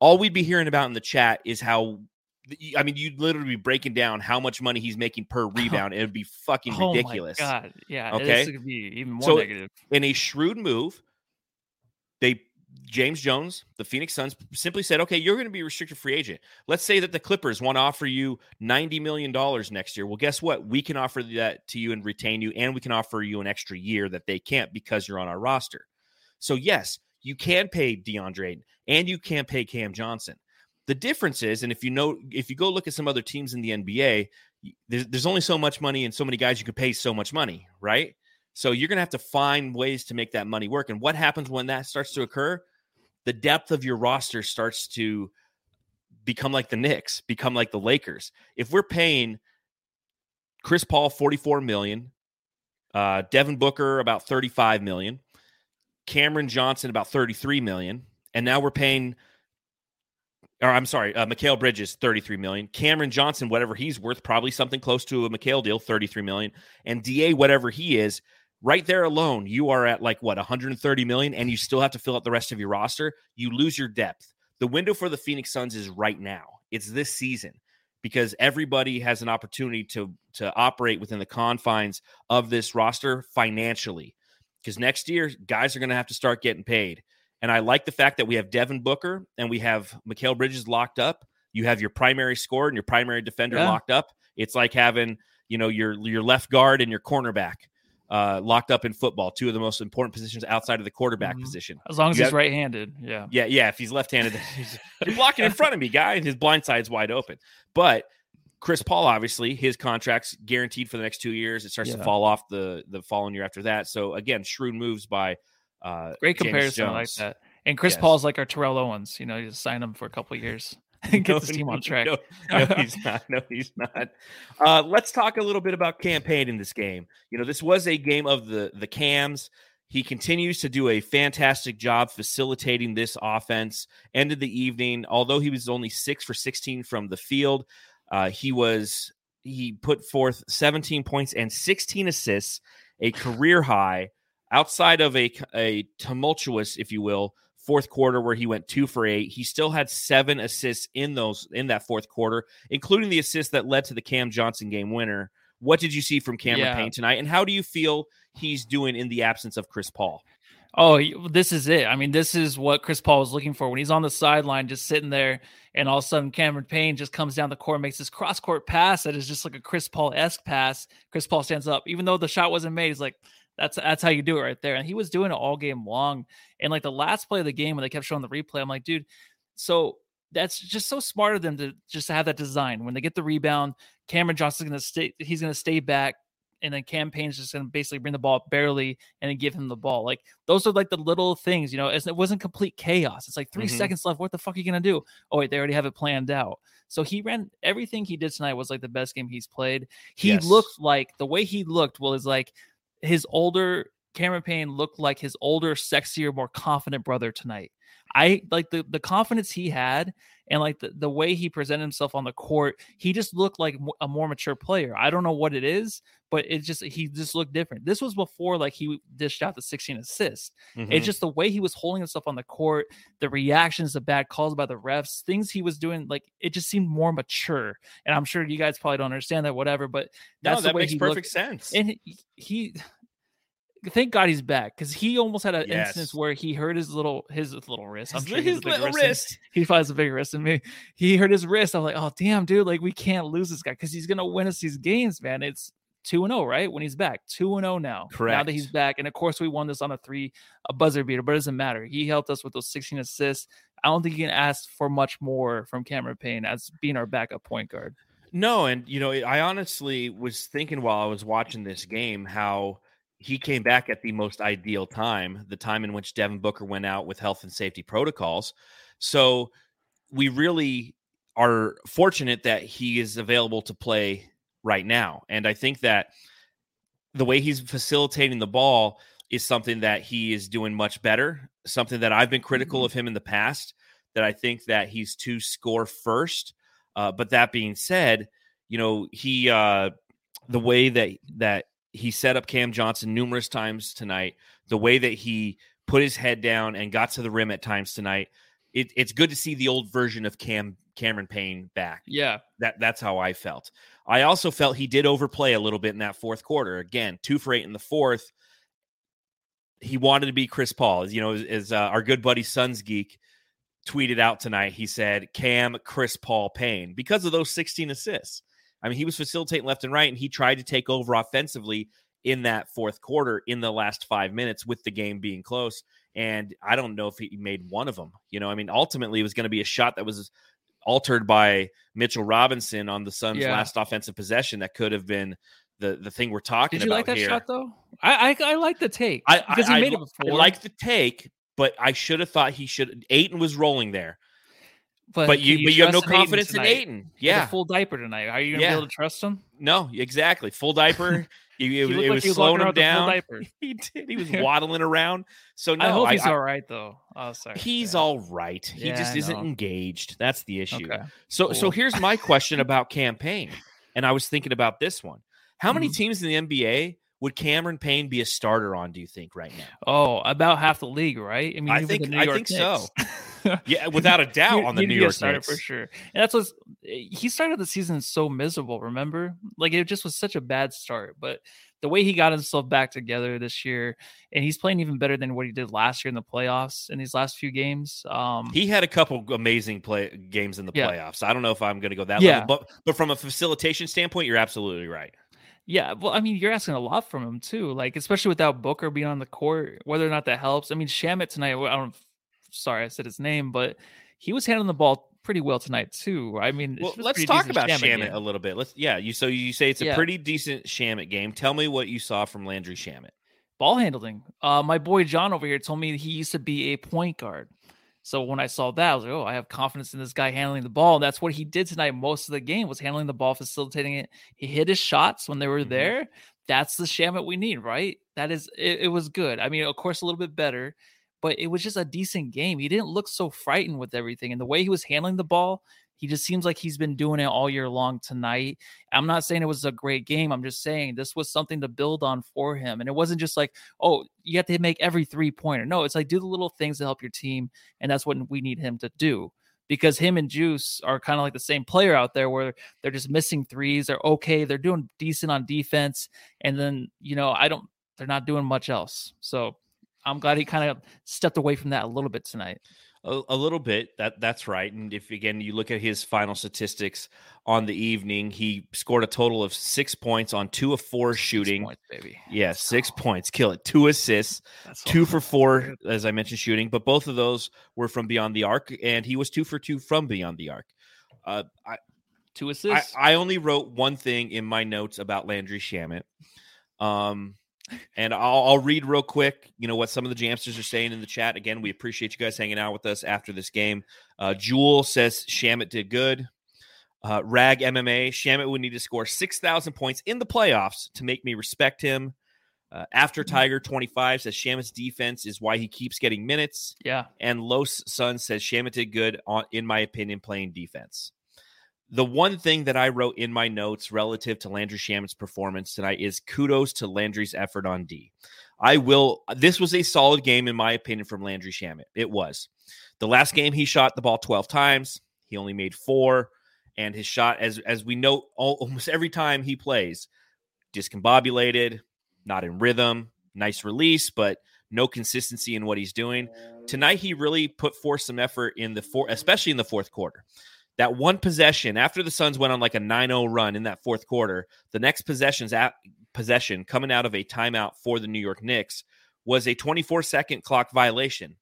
All we'd be hearing about in the chat is how I mean, you'd literally be breaking down how much money he's making per (laughs) rebound. and It'd be fucking
Oh
ridiculous.
my god, yeah,
Okay.
this be even more
So-
negative.
In a shrewd move, they James Jones, the Phoenix Suns, simply said, "Okay, you're going to be a restricted free agent. Let's say that the Clippers want to offer you ninety million dollars next year. Well, guess what? We can offer that to you and retain you, and we can offer you an extra year that they can't because you're on our roster. So yes, you can pay DeAndre and you can pay Cam Johnson. The difference is, and if you know, if you go look at some other teams in the NBA, there's, there's only so much money and so many guys you can pay so much money, right? So you're going to have to find ways to make that money work. And what happens when that starts to occur? The depth of your roster starts to become like the Knicks, become like the Lakers. If we're paying Chris Paul 44 million, uh, Devin Booker about 35 million, Cameron Johnson about 33 million, and now we're paying or I'm sorry, uh, Mikal Bridges, 33 million. Cameron Johnson, whatever he's worth, probably something close to a Mikal deal, 33 million. And DA, whatever he is, right there alone, you are at like what 130 million, and you still have to fill out the rest of your roster. You lose your depth. The window for the Phoenix Suns is right now. It's this season because everybody has an opportunity to to operate within the confines of this roster financially. Because next year, guys are going to have to start getting paid. And I like the fact that we have Devin Booker and we have Mikal Bridges locked up. You have your primary scorer and your primary defender
Yeah.
locked up. It's like having, you know, your your left guard and your cornerback uh, locked up in football, two of the most important positions outside of the quarterback
Mhm.
position.
As long as
You
he's
have-
right-handed, yeah.
Yeah, yeah. If he's left-handed, he's, you're blocking in front of me, guy, and his blind side's wide open. But Chris Paul, obviously, his contract's guaranteed for the next two years. It starts to fall off the the following year after that. So again, shrewd moves by uh,
Great comparison. I like that. And Chris
Yes.
Paul's like our Terrell Owens. You know, you just sign him for a couple of years (laughs) (laughs) and get
No,
this team on (laughs) track.
No, no, he's not. No, he's not. Uh, let's talk a little bit about Cam Payne in this game. You know, this was a game of the the cams. He continues to do a fantastic job facilitating this offense. Ended the evening, although he was only six for sixteen from the field, uh, he was he put forth 17 points and 16 assists, a career high. Outside of a a tumultuous, if you will, fourth quarter where he went two for eight. He still had seven assists in those in that fourth quarter, including the assist that led to the Cam Johnson game winner. What did you see from Cameron
Yeah.
Payne tonight, and how do you feel he's doing in the absence of Chris Paul?
Oh, this is it. I mean, this is what Chris Paul was looking for when he's on the sideline, just sitting there, and all of a sudden Cameron Payne just comes down the court, makes this cross court pass that is just like a Chris Paul esque pass. Chris Paul stands up, even though the shot wasn't made. He's like, "That's that's how you do it right there." And he was doing it all game long. And like the last play of the game when they kept showing the replay, I'm like, dude, so that's just so smart of them to just have that design. When they get the rebound, Cameron Johnson's going to stay. He's going to stay back and then Cam Payne's just going to basically bring the ball up barely and then give him the ball. Like those are like the little things, you know. It wasn't complete chaos. It's like 3 mm-hmm. seconds left. What the fuck are you going to do? Oh wait, they already have it planned out. So he ran everything he did tonight was like the best game he's played. He yes. looked like the way he looked was like his older Cameron Payne looked like his older, sexier, more confident brother tonight. I like the the confidence he had and like the, the way he presented himself on the court. He just looked like a more mature player. I don't know what it is, but it just he just looked different. This was before like he dished out the 16 assists. Mm-hmm. It's just the way he was holding himself on the court, the reactions, the bad calls by the refs, things he was doing. Like it just seemed more mature. And I'm sure you guys probably don't understand that, whatever. But that's
no, that
the way
makes perfect
looked.
sense.
And he, he thank God he's back because he almost had an yes. instance where he hurt his little his little wrist.
Sure his little wrist. wrist. (laughs)
He finds a bigger wrist than me. He hurt his wrist. I'm like, oh damn, dude, like we can't lose this guy because he's gonna win us these games, man. It's two and zero, oh, right? When he's back, two and zero oh now.
Correct.
Now that he's back, and of course we won this on a three a buzzer beater, but it doesn't matter. He helped us with those 16 assists. I don't think you can ask for much more from Cameron Payne as being our backup point guard.
No, and you know, I honestly was thinking while I was watching this game how he came back at the most ideal time, the time in which Devin Booker went out with health and safety protocols. So we really are fortunate that he is available to play right now. And I think that the way he's facilitating the ball is something that he is doing much better, something that I've been critical mm-hmm. of him in the past, that I think that he's to score first. Uh, but that being said, you know, he uh the way that that he set up Cam Johnson numerous times tonight. The way that he put his head down and got to the rim at times tonight. It, it's good to see the old version of Cam Cameron Payne back.
Yeah,
that that's how I felt. I also felt he did overplay a little bit in that fourth quarter. Again, two for eight in the fourth. He wanted to be Chris Paul. You know, as, uh, our good buddy Suns Geek tweeted out tonight, he said Cam Chris Paul Payne because of those 16 assists. I mean, he was facilitating left and right, and he tried to take over offensively in that fourth quarter in the last five minutes with the game being close. And I don't know if he made one of them. You know, I mean, ultimately, it was going to be a shot that was altered by Mitchell Robinson on the Suns' yeah. last offensive possession that could have been the the thing we're talking about.
Did you
about
like that
here.
shot though? I I, I like the take
I, because I, he made I, it before. I like the take, but I should have thought he should. Ayton was rolling there. But, but you, you but you have no confidence in Ayton. Yeah,
full diaper tonight. Are you gonna yeah. be able to trust him?
No, exactly. Full diaper. (laughs) He, he it, it like was slowing him down. (laughs) he did. He was (laughs) waddling around. So no,
I hope I, he's I, all right though. Oh, sorry.
He's yeah. all right. He yeah, just isn't engaged. That's the issue. Okay. So cool. so here's my question about Cam Payne, and I was thinking about this one. How many mm-hmm. teams in the NBA would Cameron Payne be a starter on? Do you think right now?
Oh, about half the league, right?
I mean, I think I think Knicks. so. Yeah, without a doubt on the New York Knicks
for sure. And that's what he started the season so miserable. Remember, like it just was such a bad start. But the way he got himself back together this year, and he's playing even better than what he did last year in the playoffs in these last few games. Um,
he had a couple amazing play games in the yeah. playoffs. I don't know if I'm going to go that yeah. level, but but from a facilitation standpoint, you're absolutely right.
Yeah, well, I mean, you're asking a lot from him too, like especially without Booker being on the court, whether or not that helps. I mean, Shamet tonight, I don't sorry I said his name, but he was handling the ball pretty well tonight too. I mean,
well, let's talk about Shamet, a little bit. Let's yeah. You so you say it's a yeah. pretty decent Shamet game. Tell me what you saw from Landry Shamet.
Ball handling. Uh, my boy John over here told me he used to be a point guard. So when I saw that, I was like, "Oh, I have confidence in this guy handling the ball." And that's what he did tonight. Most of the game was handling the ball, facilitating it. He hit his shots when they were mm-hmm. there. That's the Shamet we need, right? That is, it, it was good. I mean, of course, a little bit better but it was just a decent game. He didn't look so frightened with everything. And the way he was handling the ball, he just seems like he's been doing it all year long tonight. I'm not saying it was a great game. I'm just saying this was something to build on for him. And it wasn't just like, oh, you have to make every three pointer. No, it's like do the little things to help your team. And that's what we need him to do because him and Juice are kind of like the same player out there where they're just missing threes. They're okay. They're doing decent on defense. And then, you know, I don't, they're not doing much else. So I'm glad he kind of stepped away from that a little bit tonight.
A, a, little bit. That that's right. And if again you look at his final statistics on the evening, he scored a total of six points on two of four six shooting.
Points, baby.
Yeah, six oh. points. Kill it. Two assists, that's two for four, as I mentioned, shooting. But both of those were from beyond the arc, and he was two for two from beyond the arc. Uh, I,
two assists.
I, I only wrote one thing in my notes about Landry Shamet. Um, and I'll, I'll, read real quick, you know, what some of the Jamsters are saying in the chat. Again, we appreciate you guys hanging out with us after this game. Uh, Jewel says Shamet did good. Uh, Rag MMA, Shamet would need to score 6,000 points in the playoffs to make me respect him. Uh, after mm-hmm. Tiger 25 says Shamet's defense is why he keeps getting minutes.
Yeah.
And Los Sun says Shamet did good, on, in my opinion, playing defense the one thing that I wrote in my notes relative to Landry Shamet's performance tonight is kudos to Landry's effort on D. I will. This was a solid game, in my opinion, from Landry Shamet. It was. The last game, he shot the ball 12 times. He only made four. And his shot, as as we know, almost every time he plays, discombobulated, not in rhythm, nice release, but no consistency in what he's doing. Tonight, he really put forth some effort in the four, especially in the fourth quarter that one possession after the Suns went on like a 9-0 run in that fourth quarter, the next possessions at possession coming out of a timeout for the New York Knicks was a 24 second clock violation.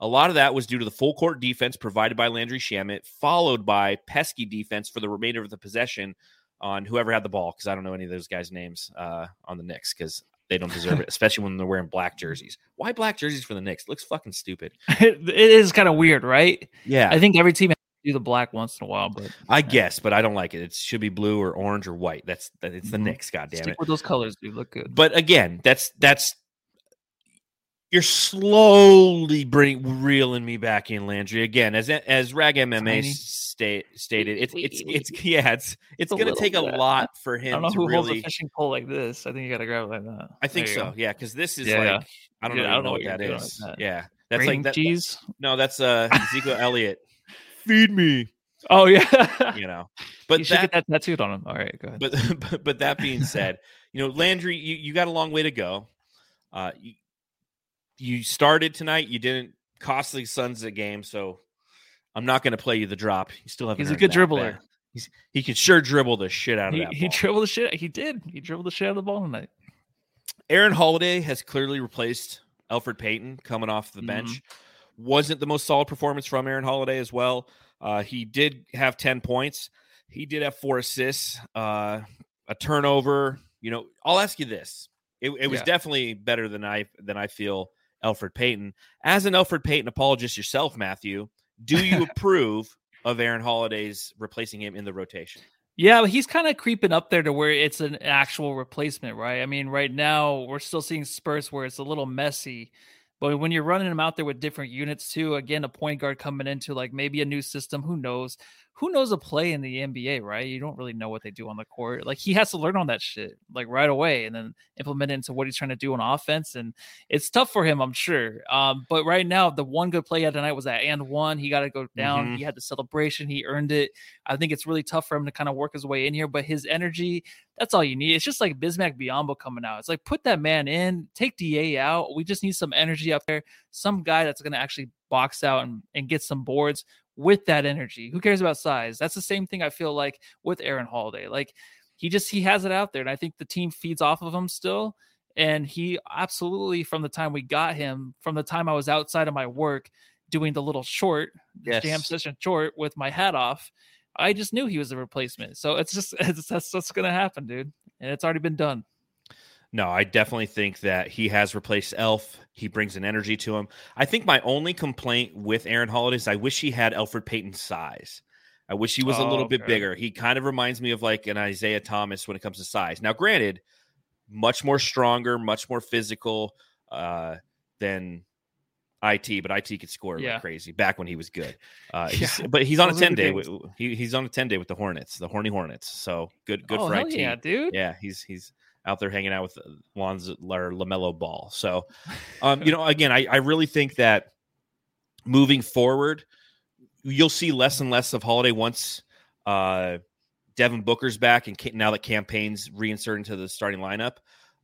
A lot of that was due to the full court defense provided by Landry Shamet, followed by pesky defense for the remainder of the possession on whoever had the ball. Because I don't know any of those guys' names uh, on the Knicks because they don't deserve it, especially when they're wearing black jerseys. Why black jerseys for the Knicks? Looks fucking stupid. (laughs)
it is kind of weird, right?
Yeah.
I think every team do the black once in a while, but
I guess, but I don't like it. It should be blue or orange or white. That's that. It's the mm-hmm. Knicks. Goddamn
Stick
it.
With those colors, do look good.
But again, that's that's you're slowly bring reeling me back in, Landry. Again, as as Rag MMA state, stated, it's it's it's (laughs) yeah, it's it's, going to take a lot for him. I
don't know
who
really...
holds
a fishing pole like this. I think you got to grab it like that.
I think so. Go. Yeah, because this is yeah, like yeah. I don't know. I don't know what, what that is. Like that. Yeah, that's like that,
cheese.
No, that's uh Ezekiel Elliott feed me.
Oh yeah, (laughs)
you know. But
you that, get that tattooed on him. All right, go ahead.
But (laughs) but, but that being (laughs) said, you know, Landry, you, you got a long way to go. Uh, you, you started tonight. You didn't cost the Suns a game, so I'm not going to play you the drop. You still have.
He's a good dribbler.
He's he could sure dribble the shit out of
he,
that.
He dribbled the shit. He did. He dribbled the shit out of the ball tonight.
Aaron Holiday has clearly replaced Elfrid Payton coming off the bench. Wasn't the most solid performance from Aaron Holiday as well. Uh, he did have 10 points. He did have four assists, uh, a turnover. You know, I'll ask you this. It, it was yeah. definitely better than I than I feel Elfrid Payton. As an Elfrid Payton apologist yourself, Matthew, do you (laughs) approve of Aaron Holiday's replacing him in the rotation?
Yeah, but he's kind of creeping up there to where it's an actual replacement, right? I mean, right now we're still seeing Spurs where it's a little messy but when you're running them out there with different units too, again, a point guard coming into like maybe a new system, who knows? Who knows a play in the NBA, right? You don't really know what they do on the court. Like he has to learn on that shit like right away and then implement it into what he's trying to do on offense. And it's tough for him, I'm sure. Um, but right now, the one good play he had tonight was that and one. He got to go down. Mm-hmm. He had the celebration. He earned it. I think it's really tough for him to kind of work his way in here, but his energy, that's all you need. It's just like Bismack Biyombo coming out. It's like put that man in, take Da out. We just need some energy up there. Some guy that's going to actually box out and, and get some boards with that energy. Who cares about size? That's the same thing I feel like with Aaron Holiday. Like he just he has it out there, and I think the team feeds off of him still. And he absolutely, from the time we got him, from the time I was outside of my work doing the little short yes. jam session short with my hat off, I just knew he was a replacement. So it's just (laughs) it's, that's what's gonna happen, dude. And it's already been done.
No, I definitely think that he has replaced Elf. He brings an energy to him. I think my only complaint with Aaron Holiday is I wish he had Elfrid Payton's size. I wish he was oh, a little okay. bit bigger. He kind of reminds me of like an Isaiah Thomas when it comes to size. Now, granted, much more stronger, much more physical uh, than it, but it could score yeah. like crazy back when he was good. Uh, (laughs) yeah. he's, but he's on a ten day. With, he, he's on a ten day with the Hornets, the Horny Hornets. So good, good oh, for it.
Yeah, dude.
Yeah, he's he's out there hanging out with Lonzo or Lamelo Ball. So, (laughs) um, you know, again, I, I really think that moving forward, you'll see less and less of Holiday once uh, Devin Booker's back, and now that Cam Payne's reinserted into the starting lineup.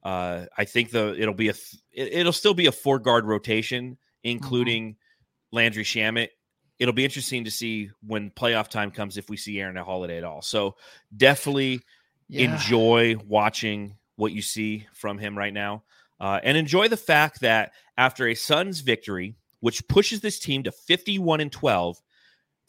Uh, I think the it'll be a it, it'll still be a four guard rotation, including Landry Shamet. It'll be interesting to see when playoff time comes if we see Aaron Holiday at all. So definitely
Yeah.
enjoy watching what you see from him right now, uh, and enjoy the fact that after a Suns victory, which pushes this team to fifty-one and twelve,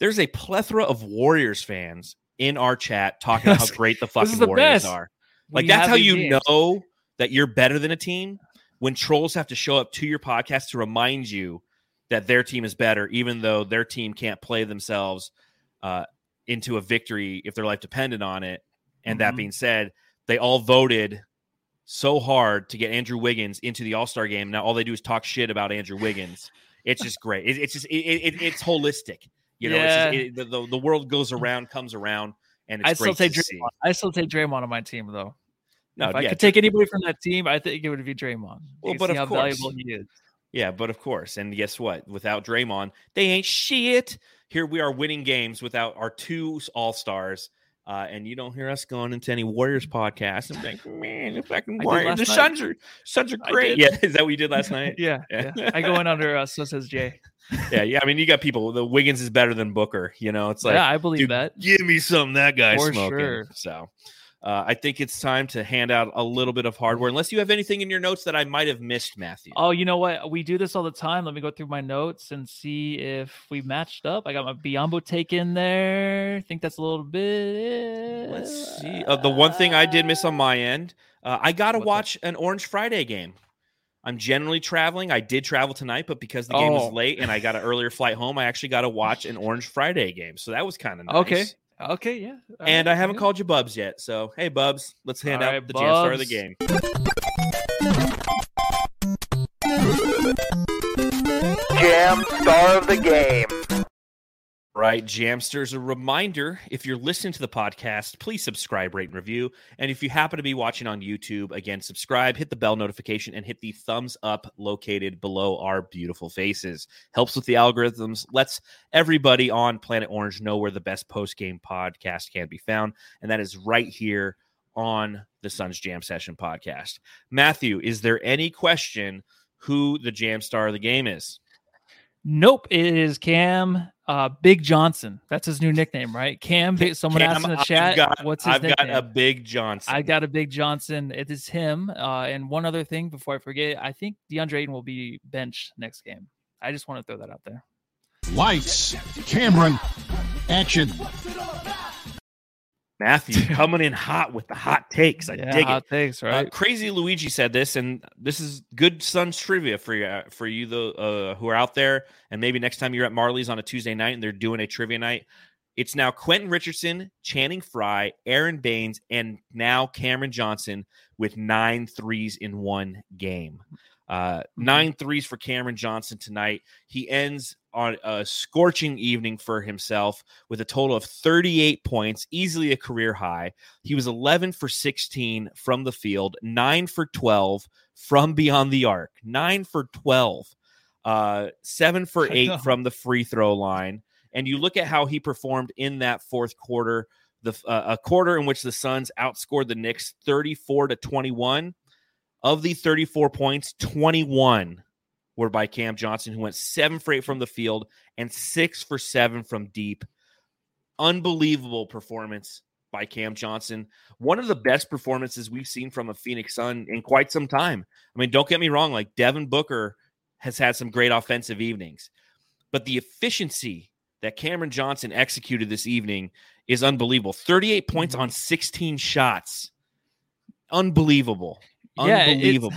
there's a plethora of Warriors fans in our chat talking about how great the (laughs) fucking
the
Warriors
best.
are. Like that's how you
games.
know that you're better than a team when trolls have to show up to your podcast to remind you that their team is better, even though their team can't play themselves uh, into a victory if their life depended on it. And that
Mhm.
being said, they all voted so hard to get Andrew Wiggins into the All Star game. Now all they do is talk shit about Andrew Wiggins. It's just great. It, it's just it, it, it's holistic. You know,
Yeah.
it's just, the, the the world goes around, comes around, and it's
I still
great
take
to see.
I still take Draymond on my team though.
No,
if I could take anybody from that team, I think it would be Draymond.
Well, but
see
of
how
course.
valuable he is.
Yeah, but of course. And guess what? Without Draymond, they ain't shit. Here we are winning games without our two all stars. Uh, and you don't hear us going into any Warriors podcast and think, man, the fucking
I did
Warriors, the. Suns are Suns are great. Yeah, (laughs) is that what you did last (laughs) night?
Yeah,
Yeah.
yeah. I go in under uh, so says Jay.
yeah, yeah. I mean, you got people. The Wiggins is better than Booker. You know, it's like,
yeah, I believe that.
give me something that guy's
For
smoking.
sure.
So. Uh, I think it's time to hand out a little bit of hardware, unless you have anything in your notes that I might have missed, Matthew.
Oh, you know what? We do this all the time. Let me go through my notes and see if we matched up. I got my Biyombo take in there. I think that's a little bit.
Let's see. Uh, the one thing I did miss on my end, uh, I got to
What's that?
watch an Orange Friday game. I'm generally traveling. I did travel tonight, but because the game
Oh.
was late and I got an earlier flight home, I actually got to watch an (laughs) Orange Friday game. So that was kind of nice.
Okay. Okay, yeah. All
And
right,
I haven't
good.
called you Bubs yet. So, hey, Bubs, let's hand
All
out
right,
the jam star of the game.
Jam Star of the Game.
Right, Jamsters. A reminder if you're listening to the podcast, please subscribe, rate, and review. And if you happen to be watching on YouTube, again, subscribe, hit the bell notification, and hit the thumbs up located below our beautiful faces. Helps with the algorithms, lets everybody on Planet Orange know where the best post game podcast can be found. And that is right here on the Suns Jam Session podcast. Matthew, is there any question who the Jam Star of the game is?
Nope, it is Cam uh, Big Johnson. That's his new nickname, right? Cam. (laughs) Someone
Cam,
asked in the
I've
chat,
got-
"What's his
I've
nickname?"
got a big Johnson.
I got a Big Johnson. It is him. Uh, and one other thing before I forget, I think DeAndre Ayton will be benched next game. I just want to throw that out there.
Lights, Cameron, action.
Matthew (laughs) coming in hot with the hot takes. I
yeah,
dig
hot
it.
takes,
Uh. Crazy Luigi said this, and this is good Suns trivia for you, uh, for you the uh, who are out there, and maybe next time you're at Marley's on a Tuesday night and they're doing a trivia night. It's now Quentin Richardson, Channing Frye, Aron Baynes, and now Cameron Johnson with nine threes in one game. Uh, nine threes for Cameron Johnson tonight. He ends on a scorching evening for himself with a total of 38 points, easily a career high. He was 11 for 16 from the field, 9 for 12 from beyond the arc, 9 for 12, uh, 7 (laughs) for 8 from the free throw line. And you look at how he performed in that fourth quarter, the uh, a quarter in which the Suns outscored the Knicks 34 to 21. Of the 34 points, 21 were by Cam Johnson, who went 7 for 8 from the field and 6 for 7 from deep unbelievable performance by Cam Johnson. One of the best performances we've seen from a Phoenix Sun in quite some time. I mean, don't get me wrong, like Devin Booker has had some great offensive evenings, but the efficiency that Cameron Johnson executed this evening is unbelievable. 38 points mm-hmm. on 16 shots. Unbelievable.
Yeah,
Unbelievable.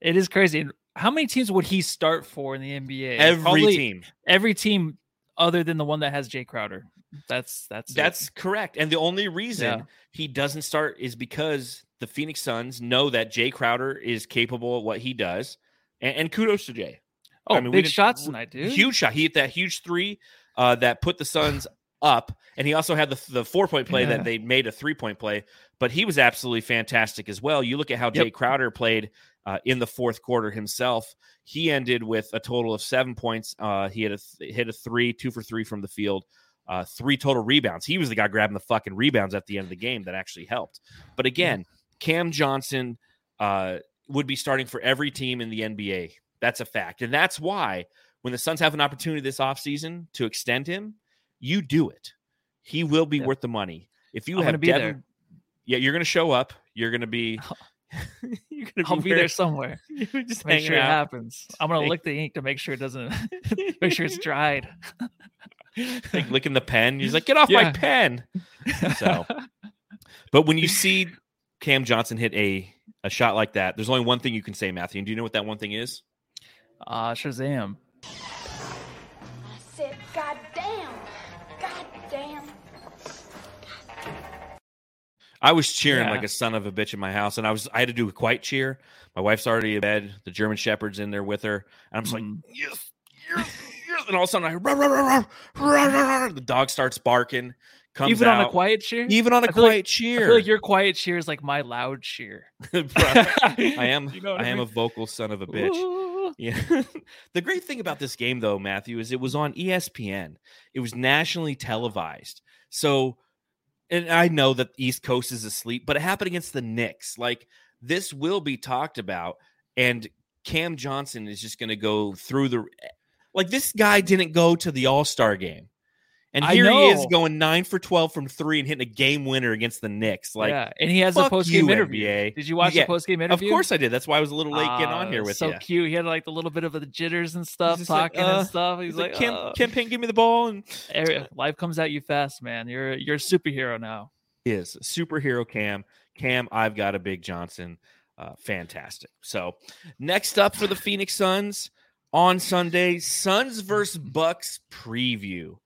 It is crazy. And How many teams would he start for in the NBA?
Every
Probably
team.
Every team other than the one that has Jay Crowder. That's that's it.
That's correct. And the only reason
Yeah.
he doesn't start is because the Phoenix Suns know that Jay Crowder is capable of what he does. And, and kudos to Jay.
oh
I mean,
big shots tonight, dude.
Huge shot. He hit that huge three uh, that put the Suns up. And he also had the, the four point play
Yeah.
that they made a three point play. But he was absolutely fantastic as well. You look at how Jay Crowder played uh, in the fourth quarter himself. He ended with a total of seven points. Uh, he had a th- hit a three, two for three from the field, uh, three total rebounds. He was the guy grabbing the fucking rebounds at the end of the game that actually helped. But again, Cam Johnson, uh, would be starting for every team in the NBA. That's a fact. And that's why when the Suns have an opportunity this offseason to extend him, you do it. He will be worth the money. If you
I'm gonna
have
be
Devin,
there.
yeah, you're going to show up. You're going to be. (laughs) you're going
I'll be there somewhere. (laughs)
just
Make sure it happens. I'm gonna lick the ink to make sure it doesn't. (laughs) make sure it's dried.
like licking the pen. He's like, "Get off my pen!" So, but when you see Cam Johnson hit a a shot like that, there's only one thing you can say, Matthew. And do you know what that one thing is?
Uh Shazam.
I
was cheering
Yeah.
like a son of a bitch in my house, and I was I had to do a quiet cheer. My wife's already in bed. The German Shepherd's in there with her, and I'm just
Mhm.
like, yes, yes, yes. And all of a sudden, I rah, rah, rah, rah, rah, rah, the dog starts barking. Comes
Even on a quiet cheer.
even on a
feel like-
quiet
I
cheer.
feel like your quiet cheer is like my loud cheer. (laughs)
I am. (laughs)
You know
I
I
am a vocal son of a bitch.
Ooh.
Yeah. (laughs) the great thing about this game, though, Matthew, is it was on ESPN. It was nationally televised. So, and I know that East Coast is asleep, but it happened against the Knicks. Like, this will be talked about. And Cam Johnson is just going to go through the. Eh, like, this guy didn't go to the All Star game. And here he is going nine for 12 from three and hitting a game winner against the Knicks. Like,
yeah, and he has a post game interview.
NBA.
Did you watch
Yeah,
the post game interview?
of course I did. That's why I was a little late getting on here
Ah,
with
so
you.
So cute. He had like the little bit of the jitters and stuff,
just like,
talking
uh,
and stuff. He's,
He's
like,
like, Kim,
uh,
Kim Payne, give me the ball. And
life comes at you fast, man. You're you're a superhero now.
is superhero Cam. Cam, I've got a big Johnson. Uh, fantastic. So next up for the Phoenix Suns on Sunday, Suns versus Bucks preview.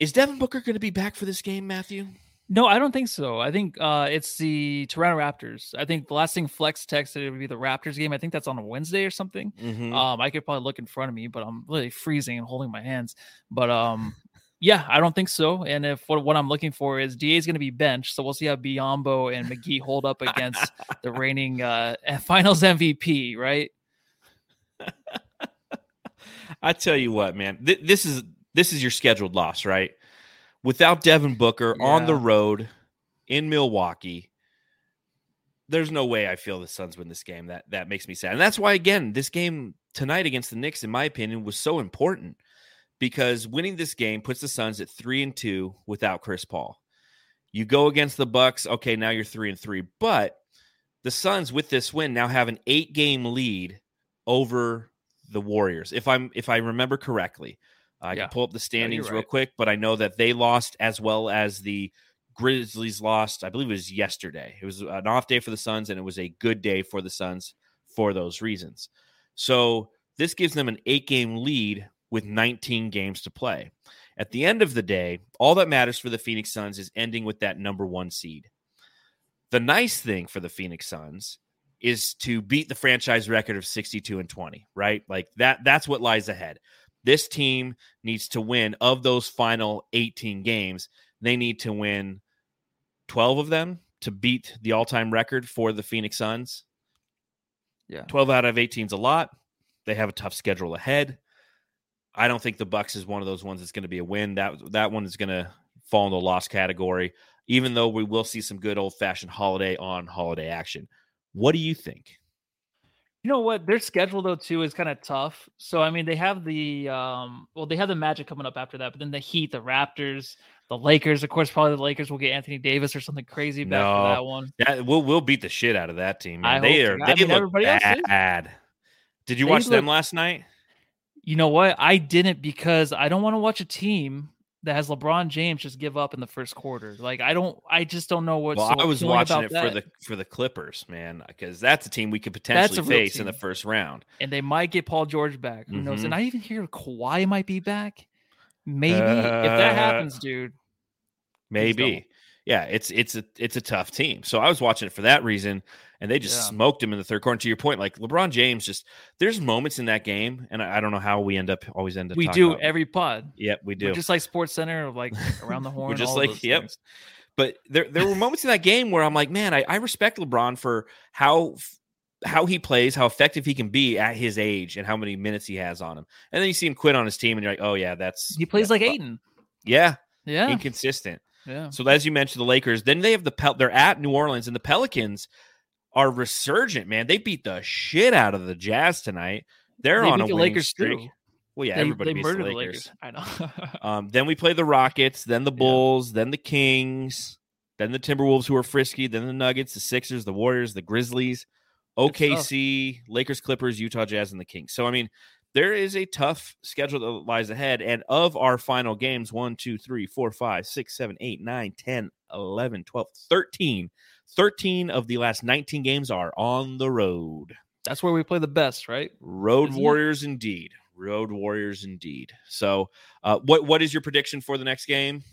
Is Devin Booker going to be back for this game, Matthew?
No, I don't think so. I think uh, it's the Toronto Raptors. I think the last thing Flex texted it would be the Raptors game. I think that's on a Wednesday or something.
Mhm.
Um, I could probably look in front of me, but I'm really freezing and holding my hands. But um, (laughs) yeah, I don't think so. And if what, what I'm looking for is Da is going to be benched, so we'll see how Biyombo and McGee hold up against (laughs) the reigning uh, (laughs) Finals MVP, right?
I tell you what, man, th- this is this is your scheduled loss, right? Without Devin Booker on the road in Milwaukee, there's no way I feel the Suns win this game. That that makes me sad, and that's why again, this game tonight against the Knicks, in my opinion, was so important because winning this game puts the Suns at three and two without Chris Paul. You go against the Bucks, okay, now you're three and three, but the Suns with this win now have an eight game lead over the Warriors. If I'm if I remember correctly, I
Yeah.
can pull up the standings real
right.
quick, but I know that they lost as well as the Grizzlies lost. I believe it was yesterday. It was an off day for the Suns, and it was a good day for the Suns for those reasons. So this gives them an eight game lead with 19 games to play. At the end of the day, all that matters for the Phoenix Suns is ending with that number one seed. The nice thing for the Phoenix Suns is to beat the franchise record of 62 and 20, right? Like that that's what lies ahead. This team needs to win of those final 18 games. They need to win 12 of them to beat the all-time record for the Phoenix Suns.
Yeah.
12 out of 18 is a lot. They have a tough schedule ahead. I don't think the Bucks is one of those ones that's going to be a win. That that one is going to fall in the loss category, even though we will see some good old-fashioned holiday on holiday action. What do you think?
You know what? Their schedule though too is kind of tough. So I mean, they have the um, well, they have the Magic coming up after that, but then the Heat, the Raptors, the Lakers. Of course, probably the Lakers will get Anthony Davis or something crazy back
No.
for that one.
Yeah, we'll we'll beat the shit out of that team. Man.
I
they
hope
are
so. I mean,
look
everybody else is.
bad. Did you
They
watch them last night?
You know what? I didn't because I don't want to watch a team that has LeBron James just give up in the first quarter. Like I don't. I just don't know what's.
Well,
so
I was watching it
that.
for the for the Clippers, man, because that's a team we could potentially face in the first round.
and they might get Paul George back. Who knows?
Mhm.
And I even hear Kawhi might be back. Maybe if
Uh,
that happens, dude.
Maybe. Yeah, it's it's a it's a tough team. So I was watching it for that reason, and they just
Yeah.
smoked him in the third quarter. To your point, like LeBron James, just there's moments in that game, and I, I don't know how we end up always end up.
We do every pod.
Yep, we
We're
do.
just like Sports Center, like around the (laughs) horn.
We're just like, yep.
things.
But there there were moments in that game where I'm like, man, I, I respect LeBron for how how he plays, how effective he can be at his age, and how many minutes he has on him. And then you see him quit on his team, and you're like, oh yeah, that's
He plays
yeah,
like Ayton.
Yeah,
Yeah,
inconsistent.
Yeah.
So as you mentioned, the Lakers. Then they have the Pel- they're at New Orleans, and the Pelicans are resurgent, man. They beat the shit out of the Jazz tonight. They're
They
on a
the Lakers,
streak.
too.
Well, yeah,
they,
everybody
they
beats the
murdered
Lakers.
I know. (laughs)
Um, then we play the Rockets, then the Bulls, then the Kings, then the Timberwolves, who are frisky, then the Nuggets, the Sixers, the Warriors, the Grizzlies, OKC, Lakers, Clippers, Utah Jazz, and the Kings. So, I mean, there is a tough schedule that lies ahead. And of our final games, 1, 2, 3, 4, 5, 6, 7, 8, 9, 10, 11, 12, 13. 13 of the last 19 games are on the road.
That's where we play the best, right?
Road
Isn't it?
Warriors indeed. Road Warriors indeed. So, uh, what what is your prediction for the next game?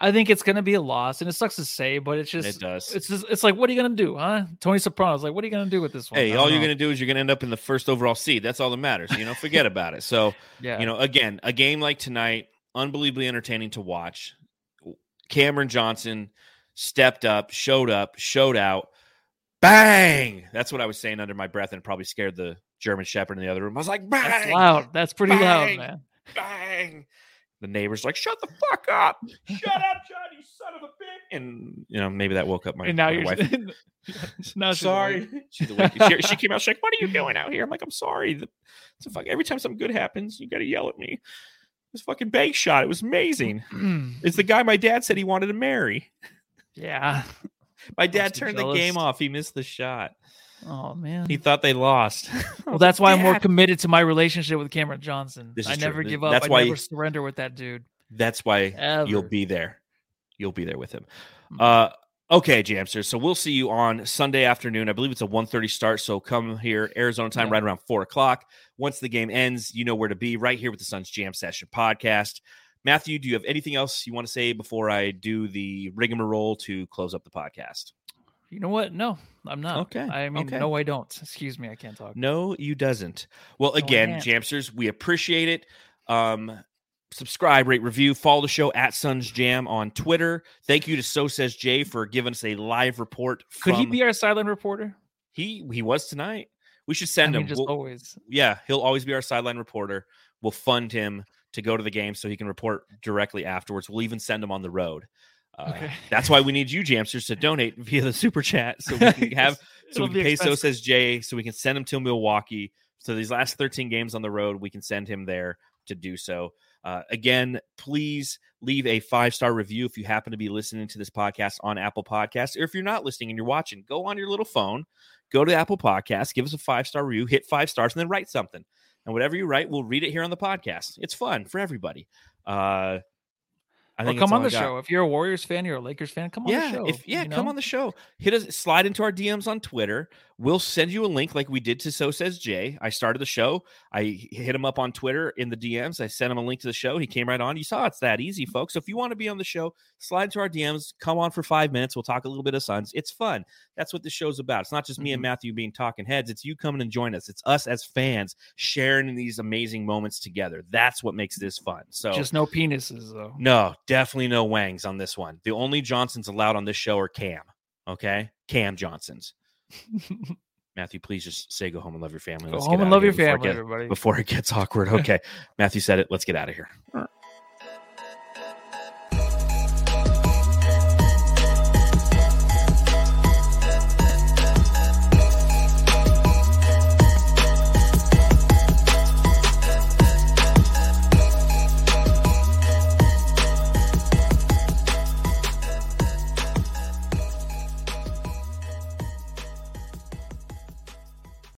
I think it's gonna be a loss, and it sucks to say, but it's just
it does.
it's just it's like what are you gonna do, huh? Tony Soprano's like, what are you gonna do with this one?
Hey, all
don't
you're going to do is you're going to end up in the first overall seed. That's all that matters. You know, forget about it. So, (laughs)
yeah,
you know, again, a game like tonight, unbelievably entertaining to watch. Cameron Johnson stepped up, showed up, showed out. Bang! That's what I was saying under my breath, and probably scared the German Shepherd in the other room. I was like, bang!
that's loud. That's pretty loud, man.
bang. The neighbor's like, shut the fuck up. Shut up, John, you son of a bitch. And, you know, maybe that woke up my,
and now
my
you're
wife. (laughs)
now she's (laughs)
sorry. She's awake. She, she came out, she's like, what are you doing out here? I'm like, I'm sorry. The- It's a fuck. Every time something good happens, you got to yell at me. Was fucking bank shot. It was amazing. (clears throat) It's the guy my dad said he wanted to marry.
yeah.
My dad turned the game off. He missed the shot.
Oh man.
He thought they lost. (laughs)
well, that's why I'm more committed to my relationship with Cameron Johnson.
This
I
is true.
never
Th-
give up.
that's
I
why-
never surrender with that dude.
That's why you'll be there. You'll be there with him.
Mhm.
Uh okay, Jamsters. So we'll see you on Sunday afternoon. I believe it's a 1.30 start. So come here, Arizona time,
Yeah.
right around four o'clock. Once the game ends, you know where to be, right here with the Suns Jam Session podcast. Matthew, do you have anything else you want to say before I do the rigmarole to close up the podcast?
You know what? No, I'm not.
Okay,
I mean,
okay.
no, I don't. Excuse me, I can't talk.
No, you doesn't. Well,
I
again. Jamsters, we appreciate it. Um, subscribe, rate, review, follow the show at Suns Jam on Twitter. Thank you to So Says Jay for giving us a live report.
Could he be our sideline reporter?
He he was tonight. We should
I
send
mean,
him.
just
We'll-
always.
yeah, he'll always be our sideline reporter. We'll fund him to go to the game so he can report directly afterwards. We'll even send him on the road. Uh,
Okay.
That's why we need you, Jamsters, to donate via the super chat so we can (laughs) have so we can pay
expensive.
says Jay so we can send him to Milwaukee. So these last 13 games on the road, we can send him there to do so. Uh, again, please leave a five star review if you happen to be listening to this podcast on Apple Podcasts, or if you're not listening and you're watching, go on your little phone, go to Apple Podcasts, give us a five star review, hit five stars, and then write something. And whatever you write, we'll read it here on the podcast. It's fun for everybody. Uh, I think
come on the show. If you're a Warriors fan, you're a Lakers fan, come on
yeah,
the show.
if yeah,
you
come on the show. Hit us, slide into our DMs on Twitter. We'll send you a link like we did to So Says Jay. I started the show. I hit him up on Twitter in the DMs. I sent him a link to the show. He came right on. You saw it's that easy, folks. So if you want to be on the show, slide into our DMs. Come on for five minutes. We'll talk a little bit of Suns. It's fun. That's what the show's about. It's not just me and
Mhm.
Matthew being talking heads. It's you coming and join us. It's us as fans sharing these amazing moments together. That's what makes this fun. So
Just no penises though.
no, definitely no Wangs on this one. The only Johnsons allowed on this show are Cam. Okay, Cam Johnsons. (laughs) Matthew, please just say go home and love your family.
Go
Let's
home
get
and love
here
your
before it
family, everybody.
before it gets (laughs) awkward. Okay, Matthew said it. Let's get out of here. Uh,